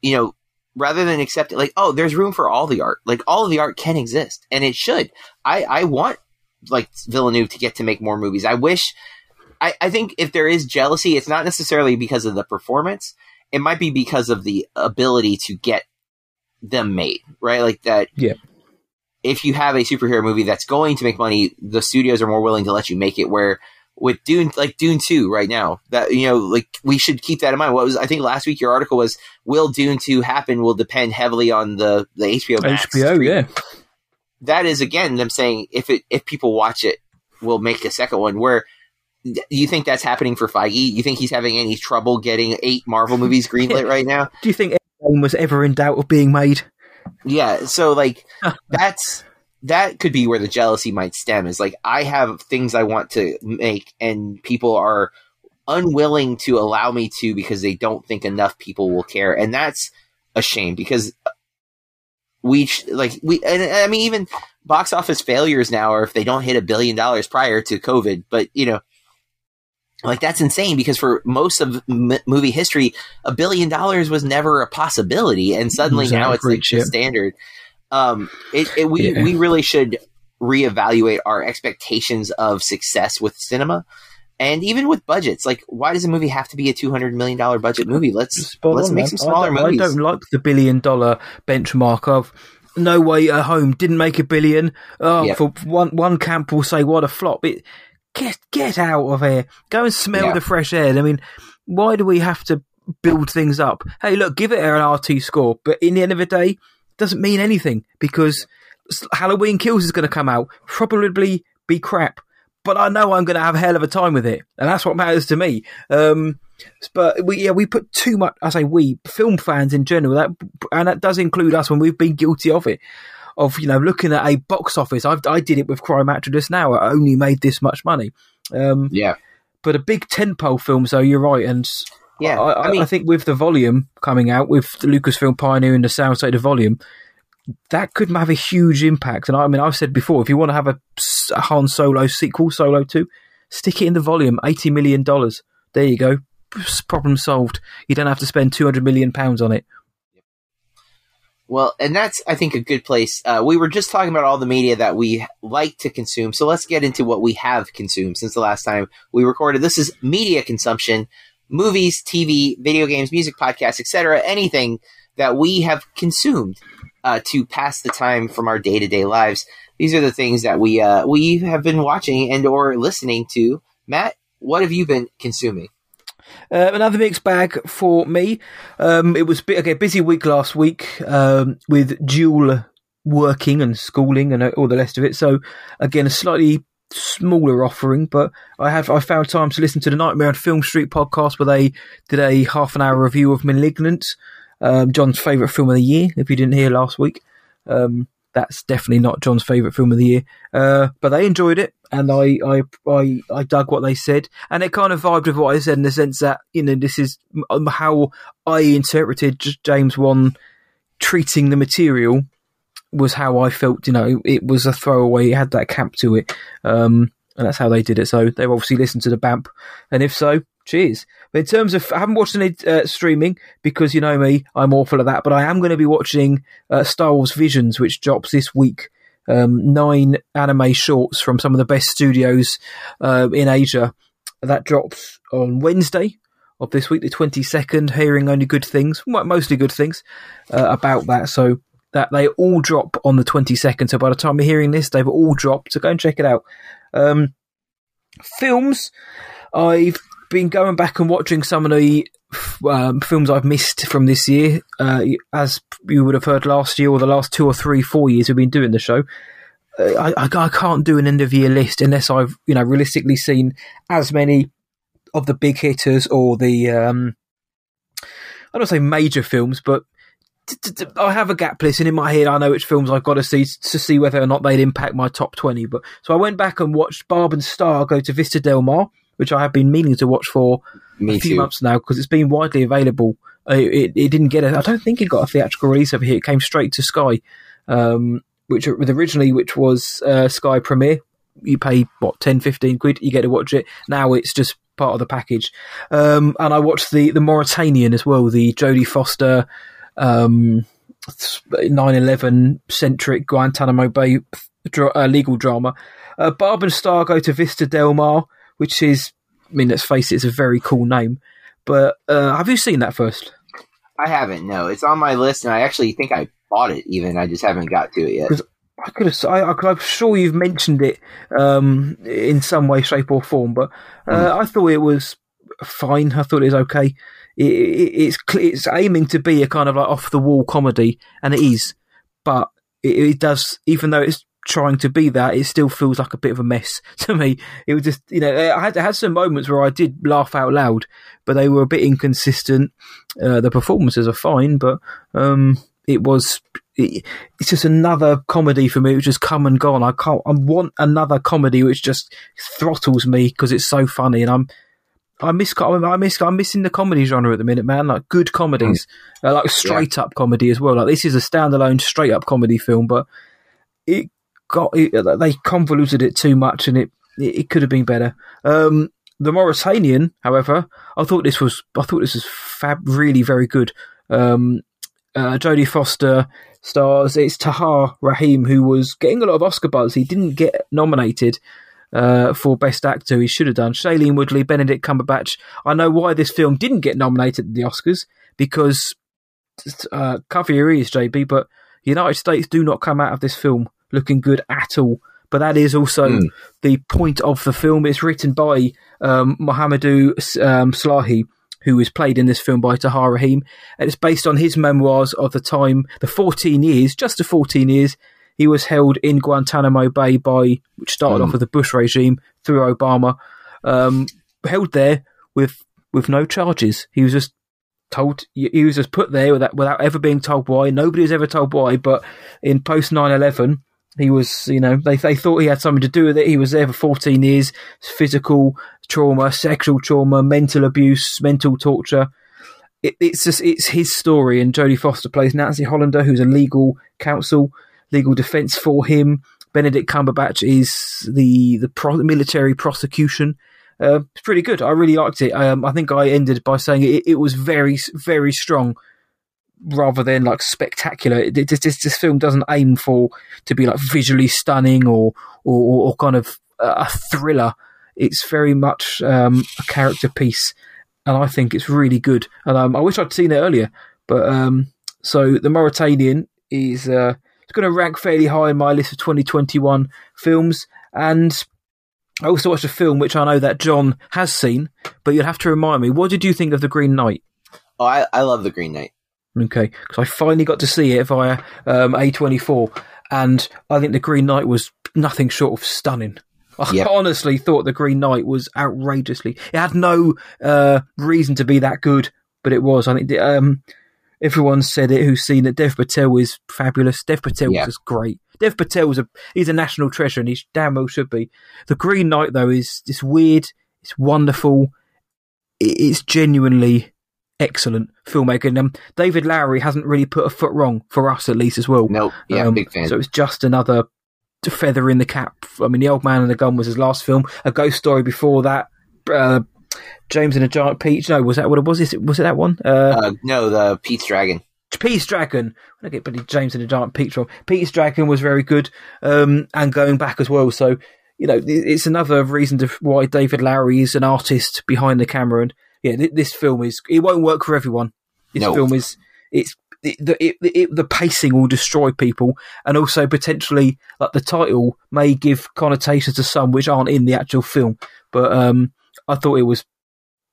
you know rather than accept it like oh there's room for all the art like all of the art can exist and it should i i want like villeneuve to get to make more movies i wish I, I think if there is jealousy, it's not necessarily because of the performance. It might be because of the ability to get them made, right? Like that. Yeah. If you have a superhero movie that's going to make money, the studios are more willing to let you make it. Where with Dune, like Dune Two, right now, that you know, like we should keep that in mind. What was I think last week your article was, will Dune Two happen? Will depend heavily on the the HBO Max HBO, stream yeah. that is again them saying if it if people watch it, we'll make a second one. Where you think that's happening for Feige? You think he's having any trouble getting eight Marvel movies greenlit right now? Do you think anyone was ever in doubt of being made? Yeah, so like that's that could be where the jealousy might stem. Is like I have things I want to make, and people are unwilling to allow me to because they don't think enough people will care, and that's a shame because uh, we like we and I mean even box office failures now or if they don't hit a billion dollars prior to COVID, but you know. Like that's insane because for most of m- movie history, a billion dollars was never a possibility, and suddenly now it's like the standard. Um, it, it, we Yeah. we really should reevaluate our expectations of success with cinema, and even with budgets. Like, why does a movie have to be a two hundred million dollar budget movie? Let's Spot let's on, make man. some smaller I movies. I don't like the billion dollar benchmark of No Way at Home didn't make a billion. Oh, Yeah. for one one camp will say what a flop. It get get out of here. Go and smell Yeah. the fresh air. I mean, why do we have to build things up? Hey, look, give it an RT score, but in the end of the day, doesn't mean anything because Halloween Kills is going to come out, probably be crap. but I know I'm going to have a hell of a time with it, and that's what matters to me. Um, but we, yeah, we put too much. I say we film fans in general, that and that does include us when we've been guilty of it. Of you know looking at a box office, I've, I did it with Cry Macho now. I only made this much money. Um, Yeah. but a big tentpole film, so you're right, and Yeah, I, I, mean- I think with the volume coming out, with the Lucasfilm Pioneer and the soundstage of volume, that could have a huge impact. And I mean, I've said before, if you want to have a Han Solo sequel, Solo Two, stick it in the volume, eighty million dollars. There you go, problem solved. You don't have to spend two hundred million pounds on it. Well, and that's, I think, a good place. Uh, we were just talking about all the media that we like to consume. So let's get into what we have consumed since the last time we recorded. This is media consumption movies, TV, video games, music, podcasts, etc. Anything that we have consumed uh, to pass the time from our day to day lives. These are the things that we uh, we have been watching and or listening to. Matt, what have you been consuming? Uh, another mixed bag for me. Um, it was bi- okay, busy week last week um, with dual working and schooling and uh, all the rest of it. So again, a slightly smaller offering, but I have I found time to listen to the Nightmare on Film Street podcast where they did a half an hour review of *Malignant*, um, John's favourite film of the year. If you didn't hear last week, um, that's definitely not John's favourite film of the year. Uh, but they enjoyed it, and I, I, I, I dug what they said, and it kind of vibed with what I said in the sense that you know this is um, how I interpreted James Wan treating the material was how I felt. You know, it was a throwaway. It had that camp to it, um, and that's how they did it. So they obviously listened to the BAMP, and if so, cheers. But in terms of, I haven't watched any uh, streaming because you know me, I'm awful at that. But I am going to be watching uh, Star Wars Visions, which drops this week. Um, nine anime shorts from some of the best studios uh, in Asia. That drops on Wednesday of this week, the 22nd. Hearing only good things, mostly good things uh, about that. So that they all drop on the 22nd. So by the time you're hearing this, they've all dropped. So go and check it out. Um, films, I've been going back and watching some of the um, films I've missed from this year. Uh, as you would have heard last year, or the last two or three, four years we've been doing the show. Uh, I, I, can't do an end of year list unless I've you know realistically seen as many of the big hitters or the um, I don't say major films, but I have a gap list, and in my head, I know which films I've got to see to see whether or not they'd impact my top twenty. But so I went back and watched Barb and Star go to Vista Del Mar, which I have been meaning to watch for Me a few too. months now because it's been widely available. Uh, It, it didn't get a, I don't think it got a theatrical release over here. It came straight to Sky, um, which with originally which was uh, Sky Premiere. You pay what 10, 15 quid, you get to watch it. Now it's just part of the package. Um, and I watched the the Mauritanian as well, the Jodie Foster. Um, 9-11 centric Guantanamo Bay dra- uh, legal drama. Uh, Barb and Star go to Vista Del Mar, which is, I mean, let's face it, it's a very cool name. But uh, have you seen that first? I haven't. No, it's on my list, and I actually think I bought it. Even I just haven't got to it yet. I could have. I, I'm sure you've mentioned it um, in some way, shape, or form. But uh, I thought it was fine. I thought it was okay. It, it, it's it's aiming to be a kind of like off the wall comedy, and it is. But it, it does, even though it's trying to be that, it still feels like a bit of a mess to me. It was just, you know, I had, I had some moments where I did laugh out loud, but they were a bit inconsistent. Uh, the performances are fine, but um, it was it, it's just another comedy for me which has come and gone. I can't. I want another comedy which just throttles me because it's so funny, and I'm. I miss. I miss. I'm missing the comedy genre at the minute, man. Like good comedies, uh, like straight up comedy as well. Like this is a standalone straight up comedy film, but it got it, they convoluted it too much, and it it, it could have been better. Um, the Mauritanian, however, I thought this was. I thought this was fab. Really, very good. Um, uh, Jodie Foster stars. It's Tahar Rahim who was getting a lot of Oscar buzz. He didn't get nominated uh, for Best Actor. He should have done. Shailene Woodley, Benedict Cumberbatch. I know why this film didn't get nominated at the Oscars because uh, cover your ears, JB. But the United States do not come out of this film looking good at all. But that is also Mm. the point of the film. It's written by um, Mohamedou um, Slahi, who is played in this film by Tahar Rahim, and it's based on his memoirs of the time, the 14 years, just the 14 years He was held in Guantanamo Bay by, which started Mm. off with the Bush regime through Obama, um, held there with with no charges. He was just told he was just put there without without ever being told why. Nobody was ever told why. But in post 9-11, he was you know they they thought he had something to do with it. He was there for fourteen years. Physical trauma, sexual trauma, mental abuse, mental torture. It, it's just it's his story, and Jodie Foster plays Nancy Hollander, who's a legal counsel, legal defense for him. Benedict Cumberbatch is the the pro- military prosecution. Uh, it's pretty good. I really liked it. Um, I think I ended by saying it, it was very, very strong rather than like spectacular. It, this, this film doesn't aim for to be like visually stunning or or, or kind of a thriller. It's very much um, a character piece, and I think it's really good. And um, I wish I'd seen it earlier. But um, so the Mauritanian is uh, it's going to rank fairly high in my list of 2021 films, and I also watched a film which I know that John has seen, but you'll have to remind me. What did you think of The Green Knight? Oh, I, I love the Green Knight. Okay, because I finally got to see it via um, A24, and I think The Green Knight was nothing short of stunning. I Yep. honestly thought The Green Knight was outrageously. It had no uh, reason to be that good, but it was. I think the, um, everyone said it who's seen it. Dev Patel is fabulous. Dev Patel Yeah. was great. Dev Patel was a he's a national treasure, and he damn well should be. The Green Knight though is this weird. It's wonderful. It's genuinely excellent filmmaking. And, um, David Lowery hasn't really put a foot wrong for us, at least as well. Nope. Yeah, Um, big fan. So it's just another feather in the cap. I mean, The Old Man and the Gun was his last film. A Ghost Story before that. Uh, James and the Giant Peach. No, was that what it was? Is it, was it that one? Uh, uh, no, the Pete's Dragon. Pete's Dragon. I get bloody James and the Giant Peach wrong. Pete's Dragon was very good, um, and going back as well. So you know, it's another reason to why David Lowery is an artist behind the camera. And yeah, th- this film is it won't work for everyone. This No. film is it's it, the it, it, the pacing will destroy people, and also potentially like the title may give connotations to some which aren't in the actual film. But um, I thought it was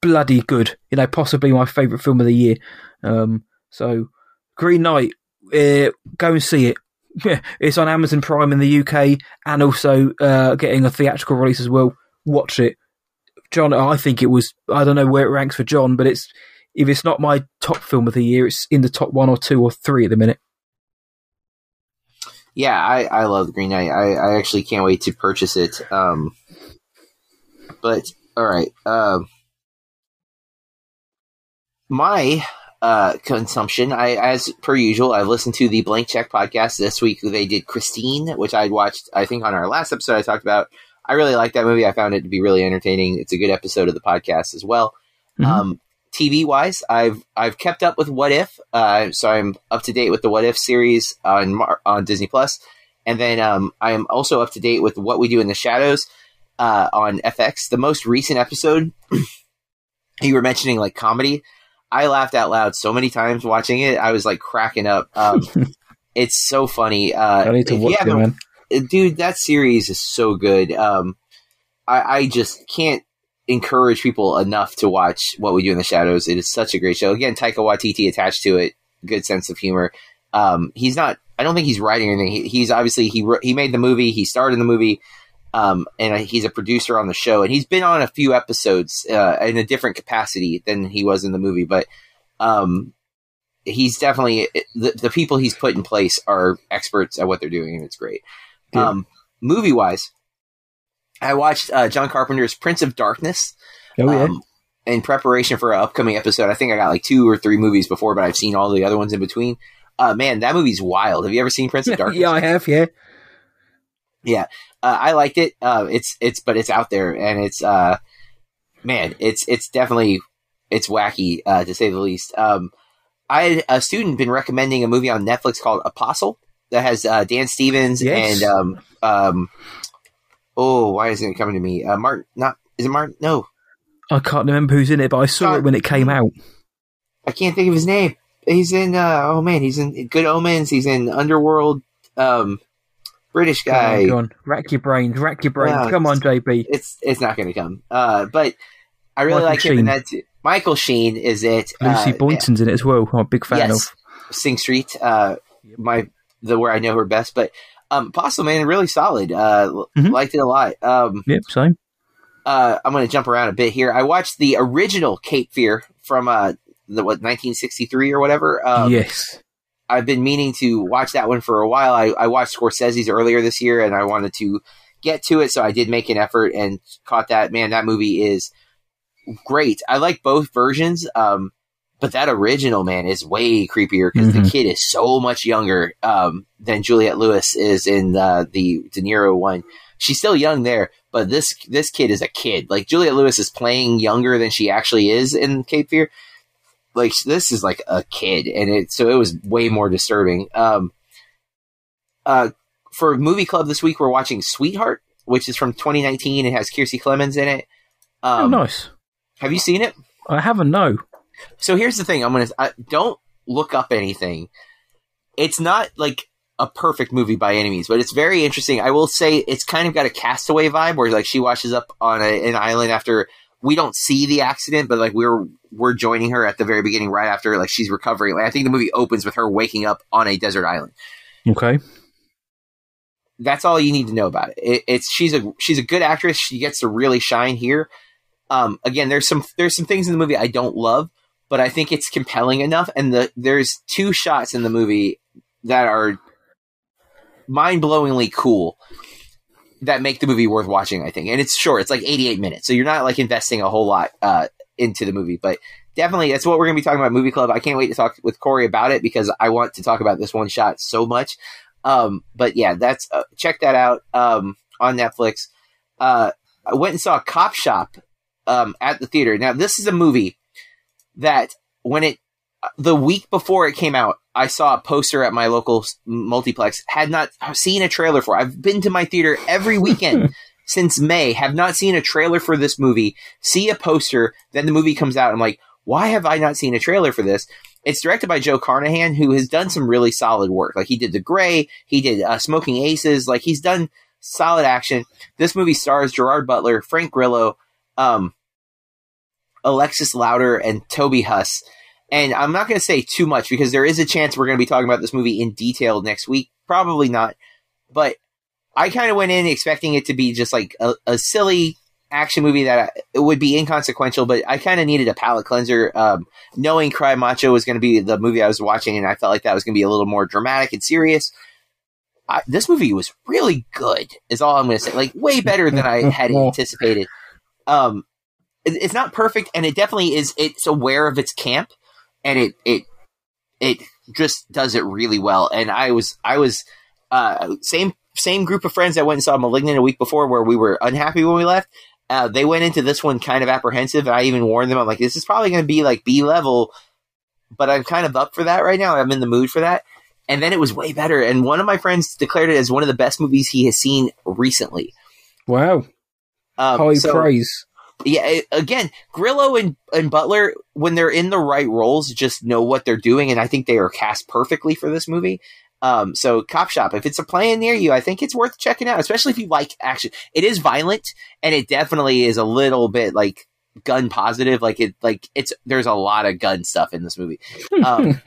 bloody good. You know, possibly my favourite film of the year. Um, so Green Knight, uh, go and see it. it's on Amazon Prime in the UK and also uh, getting a theatrical release as well. Watch it, John. I think it was. I don't know where it ranks for John, but it's if it's not my top film of the year, it's in the top one or two or three at the minute. Yeah, I, I love Green Knight. I, I actually can't wait to purchase it. Um, but all right, um, my uh, consumption. I, as per usual, I've listened to the Blank Check podcast this week. They did Christine, which I watched. I think on our last episode, I talked about. I really like that movie. I found it to be really entertaining. It's a good episode of the podcast as well. Mhm. Um, TV wise, I've I've kept up with What If, uh, so I'm up to date with the What If series on Mar- on Disney Plus, and then um, I am also up to date with What We Do in the Shadows uh, on FX. The most recent episode, you were mentioning like comedy. I laughed out loud so many times watching it. I was like cracking up. Um, it's so funny. Uh, I need to watch it, man. dude, that series is so good. Um, I, I just can't encourage people enough to watch What We Do in the Shadows. It is such a great show. Again, Taika Waititi attached to it, good sense of humor. Um, he's not. I don't think he's writing anything. He, he's obviously he he made the movie. He starred in the movie. Um, and he's a producer on the show, and he's been on a few episodes uh, in a different capacity than he was in the movie. But um, he's definitely the, the people he's put in place are experts at what they're doing, and it's great. Yeah. Um, movie wise, I watched uh, John Carpenter's Prince of Darkness Oh yeah, um, in preparation for an upcoming episode. I think I got like two or three movies before, but I've seen all the other ones in between. Uh, man, that movie's wild. Have you ever seen Prince of Darkness? yeah, I have. Yeah, yeah, uh, I liked it. Uh, it's it's but it's out there and it's uh, man, it's it's definitely it's wacky uh, to say the least. Um, I had a student been recommending a movie on Netflix called Apostle that has uh, Dan Stevens Yes. and um, um, oh, why isn't it coming to me? Uh, Martin, not is it Martin? No, I can't remember who's in it, but I saw it when it came out. I can't think of his name. He's in uh, oh man, he's in Good Omens. He's in Underworld. Um, British guy. on. Rack your brain, rack your brain. Yeah, Come on, JB. it's it's not going to come. Uh, but I really Michael like him in Sheen. that. Too. Michael Sheen is it? Lucy uh, Boynton's in it as well. I'm a big fan yes, of. Sing Street. Uh, my the where I know her best, but Um, Apostle Man, really solid. Uh, Mhm. liked it a lot. Um, Yep, same. uh, I'm going to jump around a bit here. I watched the original Cape Fear from uh, the what 1963 or whatever. Um, yes. I've been meaning to watch that one for a while. I, I watched Scorsese's earlier this year, and I wanted to get to it, so I did make an effort and caught that. Man, that movie is great. I like both versions, um, but that original man is way creepier because the Mhm. kid is so much younger um, than Juliette Lewis is in uh, the De Niro one. She's still young there, but this this kid is a kid. Like Juliette Lewis is playing younger than she actually is in Cape Fear like this is like a kid and it so it was way more disturbing. Um uh for movie club this week we're watching sweetheart which is from 2019 it has Kiersey Clemons in it. Oh, um nice. have you seen it? I haven't, no. so here's the thing i'm gonna I, don't look up anything. It's not like a perfect movie by any means but it's very interesting. I will say it's kind of got a castaway vibe where like she washes up on a, an island after we don't see the accident but like we're we're joining her at the very beginning right after like she's recovering like i think the movie opens with her waking up on a desert island Okay. that's all you need to know about it. it. It's she's a she's a good actress. She gets to really shine here. Um, again, there's some there's some things in the movie I don't love, but I think it's compelling enough. And the there's two shots in the movie that are mind blowingly cool that make the movie worth watching. I think, and it's short. It's like 88 minutes, so you're not like investing a whole lot uh, into the movie, but. Definitely, that's what we're going to be talking about. Movie Club. I can't wait to talk with Corey about it because I want to talk about this one shot so much. Um, but yeah, that's uh, check that out um, on Netflix. Uh, I went and saw Cop Shop um, at the theater. Now, this is a movie that when it the week before it came out, I saw a poster at my local multiplex. Had not seen a trailer for. I've been to my theater every weekend since May. Have not seen a trailer for this movie. See a poster, then the movie comes out. I'm like, why have I not seen a trailer for this? It's directed by Joe Carnahan, who has done some really solid work. Like he did The Grey, he did uh, Smoking Aces. Like he's done solid action. This movie stars Gerard Butler, Frank Grillo, um, Alexis Louder, and Toby Huss. And I'm not going to say too much because there is a chance we're going to be talking about this movie in detail next week. Probably not, but I kind of went in expecting it to be just like a, a silly action movie that I, it would be inconsequential, but I kind of needed a palate cleanser. Um, knowing Cry Macho was going to be the movie I was watching, and I felt like that was going to be a little more dramatic and serious. I, this movie was really good, is all I'm going to say. Like way better than I had anticipated. Um, it, it's not perfect, and it definitely is. It's aware of its camp, and it it it just does it really well. And I was I was uh, same same group of friends that went and saw Malignant a week before, where we were unhappy when we left. Uh, they went into this one kind of apprehensive, and I even warned them. I'm like, this is probably going to be like B level, but I'm kind of up for that right now. I'm in the mood for that. And then it was way better. And one of my friends declared it as one of the best movies he has seen recently. Wow. Um, High so- praise. Yeah, again, Grillo and, and Butler, when they're in the right roles, just know what they're doing, and I think they are cast perfectly for this movie. Um, so Cop Shop, if it's a playing near you, I think it's worth checking out, especially if you like action. It is violent, and it definitely is a little bit like gun positive. Like it, like it's there's a lot of gun stuff in this movie. Um,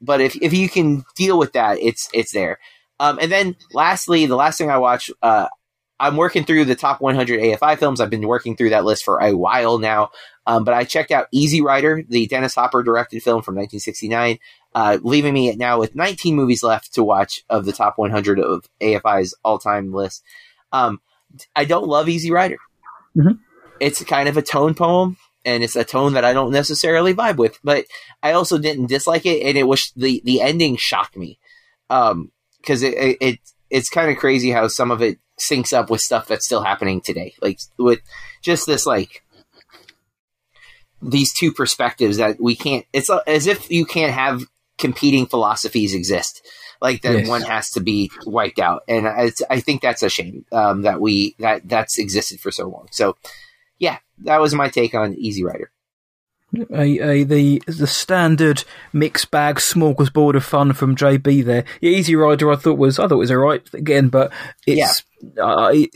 but if if you can deal with that, it's it's there. Um, and then lastly, the last thing I watch, uh, I'm working through the top 100 AFI films. I've been working through that list for a while now. Um, but I checked out Easy Rider, the Dennis Hopper directed film from 1969, uh, leaving me now with 19 movies left to watch of the top 100 of AFI's all time list. Um, I don't love Easy Rider. Mhm. It's kind of a tone poem, and it's a tone that I don't necessarily vibe with. But I also didn't dislike it, and it was the the ending shocked me because it, it, it it's kind of crazy how some of it syncs up with stuff that's still happening today, like with just this like these two perspectives that we can't. It's as if you can't have competing philosophies exist. Like that Yes. one has to be wiped out, and I, I think that's a shame um, that we that that's existed for so long. So, yeah, that was my take on Easy Rider. A, a the the standard mixed bag smorgasbord of fun from JB there. Yeah, Easy Rider, I thought was I thought was alright again, but it's uh, it-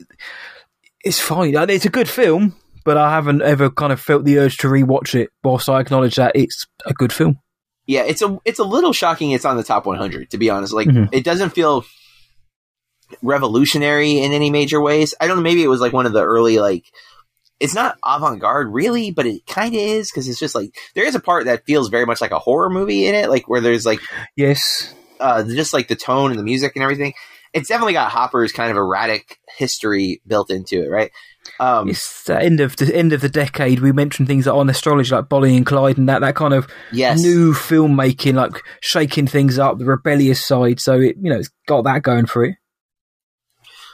it's fine. It's a good film, but I haven't ever kind of felt the urge to rewatch it. Whilst I acknowledge that it's a good film. Yeah, it's a it's a little shocking. It's on the top 100 to be honest. Like Mhm. it doesn't feel revolutionary in any major ways. I don't know. Maybe it was like one of the early like. It's not avant garde really, but it kind of is because it's just like there is a part that feels very much like a horror movie in it, like where there's like Yes. uh, just like the tone and the music and everything. It's definitely got Hopper's kind of erratic history built into it, right? Um, It's the end of the end of the decade. We mentioned things like on astrology, like Bonnie and Clyde, and that that kind of yes, new filmmaking, like shaking things up, the rebellious side. So it, you know, it's got that going for it.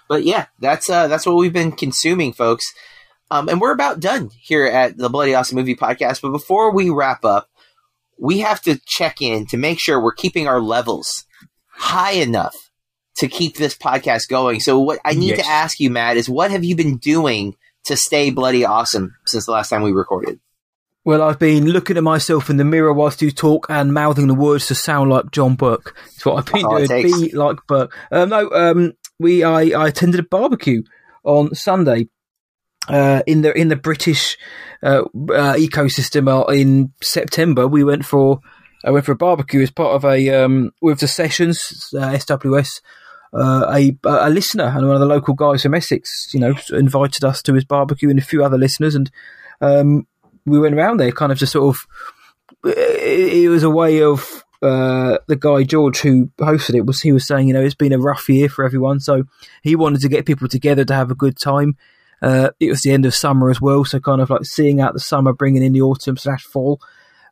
but yeah, that's uh, that's what we've been consuming, folks. Um, and we're about done here at the Bloody Awesome Movie Podcast. But before we wrap up, we have to check in to make sure we're keeping our levels high enough to keep this podcast going. So what I need Yes. to ask you, Matt, is what have you been doing to stay bloody awesome since the last time we recorded? Well, I've been looking at myself in the mirror whilst you talk and mouthing the words to sound like John Burke. That's what I've been it doing. Be like Burke. Um, no, um, we I, I attended a barbecue on Sunday uh, in the in the British uh, uh, ecosystem uh, in September. We went for I went for a barbecue as part of a um, with the sessions uh, SWS. Uh, a a listener and one of the local guys from Essex, you know, invited us to his barbecue and a few other listeners, and um, we went around there, kind of just sort of. It, it was a way of uh, the guy George who hosted it was he was saying, you know, it's been a rough year for everyone, so he wanted to get people together to have a good time. Uh, it was the end of summer as well, so kind of like seeing out the summer, bringing in the autumn slash fall,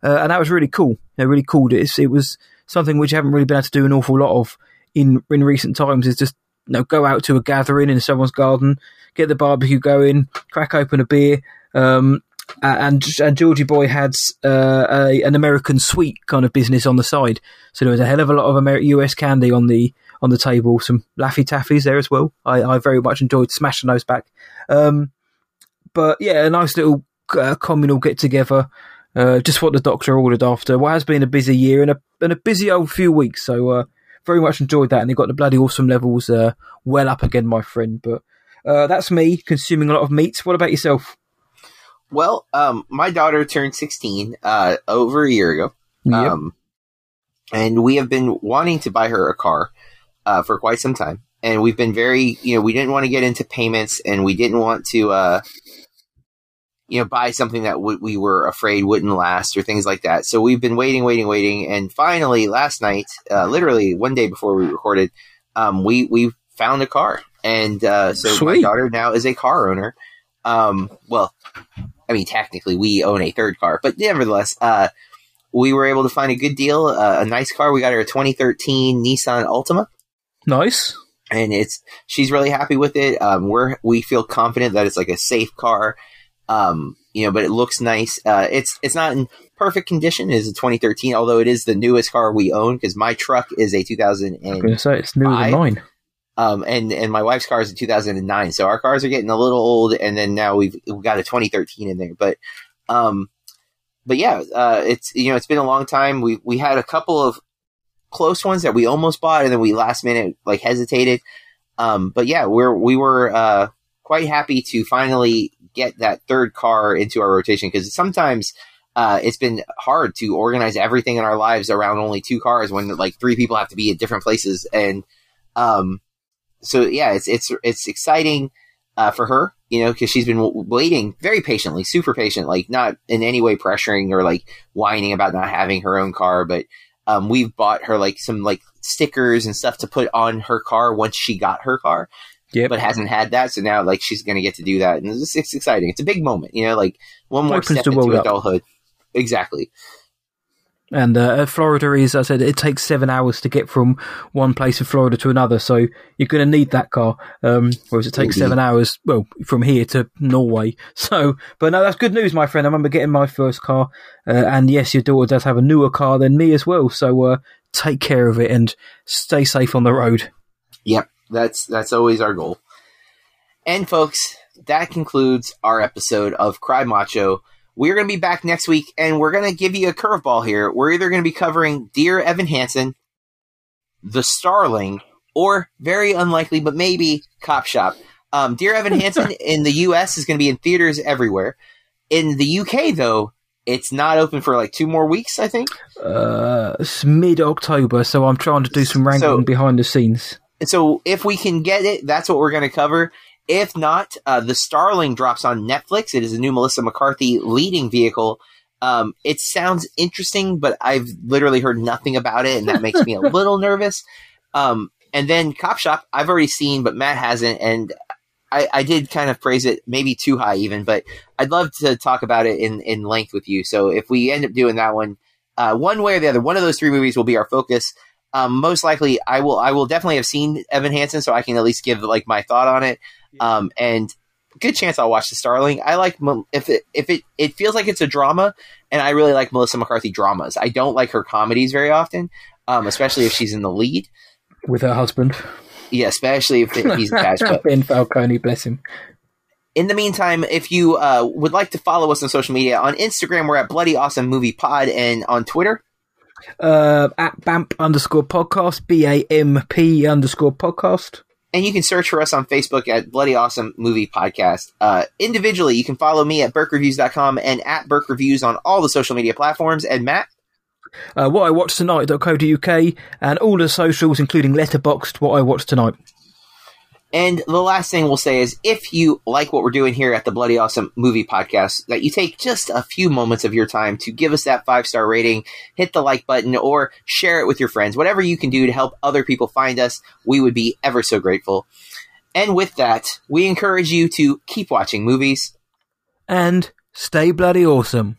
uh, and that was really cool. You know, really cool. It's, it was something which I haven't really been able to do an awful lot of in in recent times. Is just you know go out to a gathering in someone's garden, get the barbecue going, crack open a beer. Um, and and Georgie Boy had uh, a, an American sweet kind of business on the side, so there was a hell of a lot of Amer- US candy on the on the table, some Laffy Taffies there as well. I, I very much enjoyed smashing those back. Um, but yeah, a nice little uh, communal get together. Uh, just what the doctor ordered after what has been a busy year and a and a busy old few weeks. So uh, very much enjoyed that, and they got the bloody awesome levels uh, well up again, my friend. But uh, that's me consuming a lot of meat. What about yourself? Well, um, my daughter turned 16 uh, over a year ago. Yep. Um, and we have been wanting to buy her a car uh, for quite some time. And we've been very, you know, we didn't want to get into payments and we didn't want to, uh, you know, buy something that w- we were afraid wouldn't last or things like that. So we've been waiting, waiting, waiting. And finally, last night, uh, literally one day before we recorded, um, we, we found a car. And uh, so my daughter now is a car owner. Um, well, I mean, technically, we own a third car, but nevertheless, uh, we were able to find a good deal, uh, a nice car. We got her a 2013 Nissan Altima, Nice. and it's she's really happy with it. Um, we're we feel confident that it's like a safe car, um, you know, but it looks nice. Uh, it's it's not in perfect condition. It's a 2013, although it is the newest car we own because my truck is a 2000 I'm and going say it's newer than mine. um, and and my wife's car is a 2009. So our cars are getting a little old, and then now we've we've got a 2013 in there. But um, but yeah, uh, it's you know it's been a long time. We we had a couple of close ones that we almost bought, and then we last minute like hesitated. Um, but yeah, we're we were uh, quite happy to finally get that third car into our rotation because sometimes. Uh, it's been hard to organize everything in our lives around only two cars when like three people have to be at different places and um, so yeah, it's it's it's exciting uh, for her, you know, because she's been w- waiting very patiently, super patient, like not in any way pressuring or like whining about not having her own car, but um, we've bought her like some like stickers and stuff to put on her car once she got her car, Yep. but hasn't had that, so now like she's gonna get to do that, and it's, it's exciting. It's a big moment, you know, like one more step into world up. adulthood. Exactly. And uh, Florida is, I said, it takes seven hours to get from one place in Florida to another. So you're going to need that car. Um, whereas it takes Indeed. seven hours, well, from here to Norway. So, but no, that's good news, my friend. I remember getting my first car. Uh, and yes, your daughter does have a newer car than me as well. So, uh, take care of it and stay safe on the road. Yep, that's that's always our goal. And folks, that concludes our episode of Cry Macho. We're going to be back next week, and we're going to give you a curveball here. We're either going to be covering Dear Evan Hansen, The Starling, or very unlikely, but maybe Cop Shop. Um, Dear Evan Hansen in the U.S. is going to be in theaters everywhere. In the U.K., though, it's not open for like two more weeks. I think. Uh, it's mid October. So I'm trying to do some wrangling So- behind the scenes. so if we can get it, that's what we're going to cover. If not, uh, the Starling drops on Netflix. It is a new Melissa McCarthy leading vehicle. Um, it sounds interesting, but I've literally heard nothing about it, and that makes me a little nervous. Um, and then Cop Shop, I've already seen, but Matt hasn't, and I, I did kind of praise it, maybe too high even, but I'd love to talk about it in, in length with you. So if we end up doing that one, uh, one way or the other, one of those three movies will be our focus. Um, most likely, I will I will definitely have seen Evan Hansen, so I can at least give like my thought on it. Um, and good chance I'll watch the Starling. I like if it if it it feels like it's a drama, and I really like Melissa McCarthy dramas. I don't like her comedies very often, um, especially if she's in the lead with her husband. Yeah, especially if he's attached. But Ben Falcone, bless him. In the meantime, if you uh, would like to follow us on social media, on Instagram we're at Bloody Awesome Movie Pod, and on Twitter uh, at BAMP underscore podcast, B A M P underscore podcast. And you can search for us on Facebook at Bloody Awesome Movie Podcast. Uh, individually, you can follow me at BurkeReviews.com and at Burke Reviews on all the social media platforms. And Matt? Uh, what I watched tonight.co.uk and all the socials, including Letterboxd, what I watched tonight. And the last thing we'll say is if you like what we're doing here at the Bloody Awesome Movie Podcast, that you take just a few moments of your time to give us that five star rating, hit the like button, or share it with your friends. Whatever you can do to help other people find us, we would be ever so grateful. And with that, we encourage you to keep watching movies and stay bloody awesome.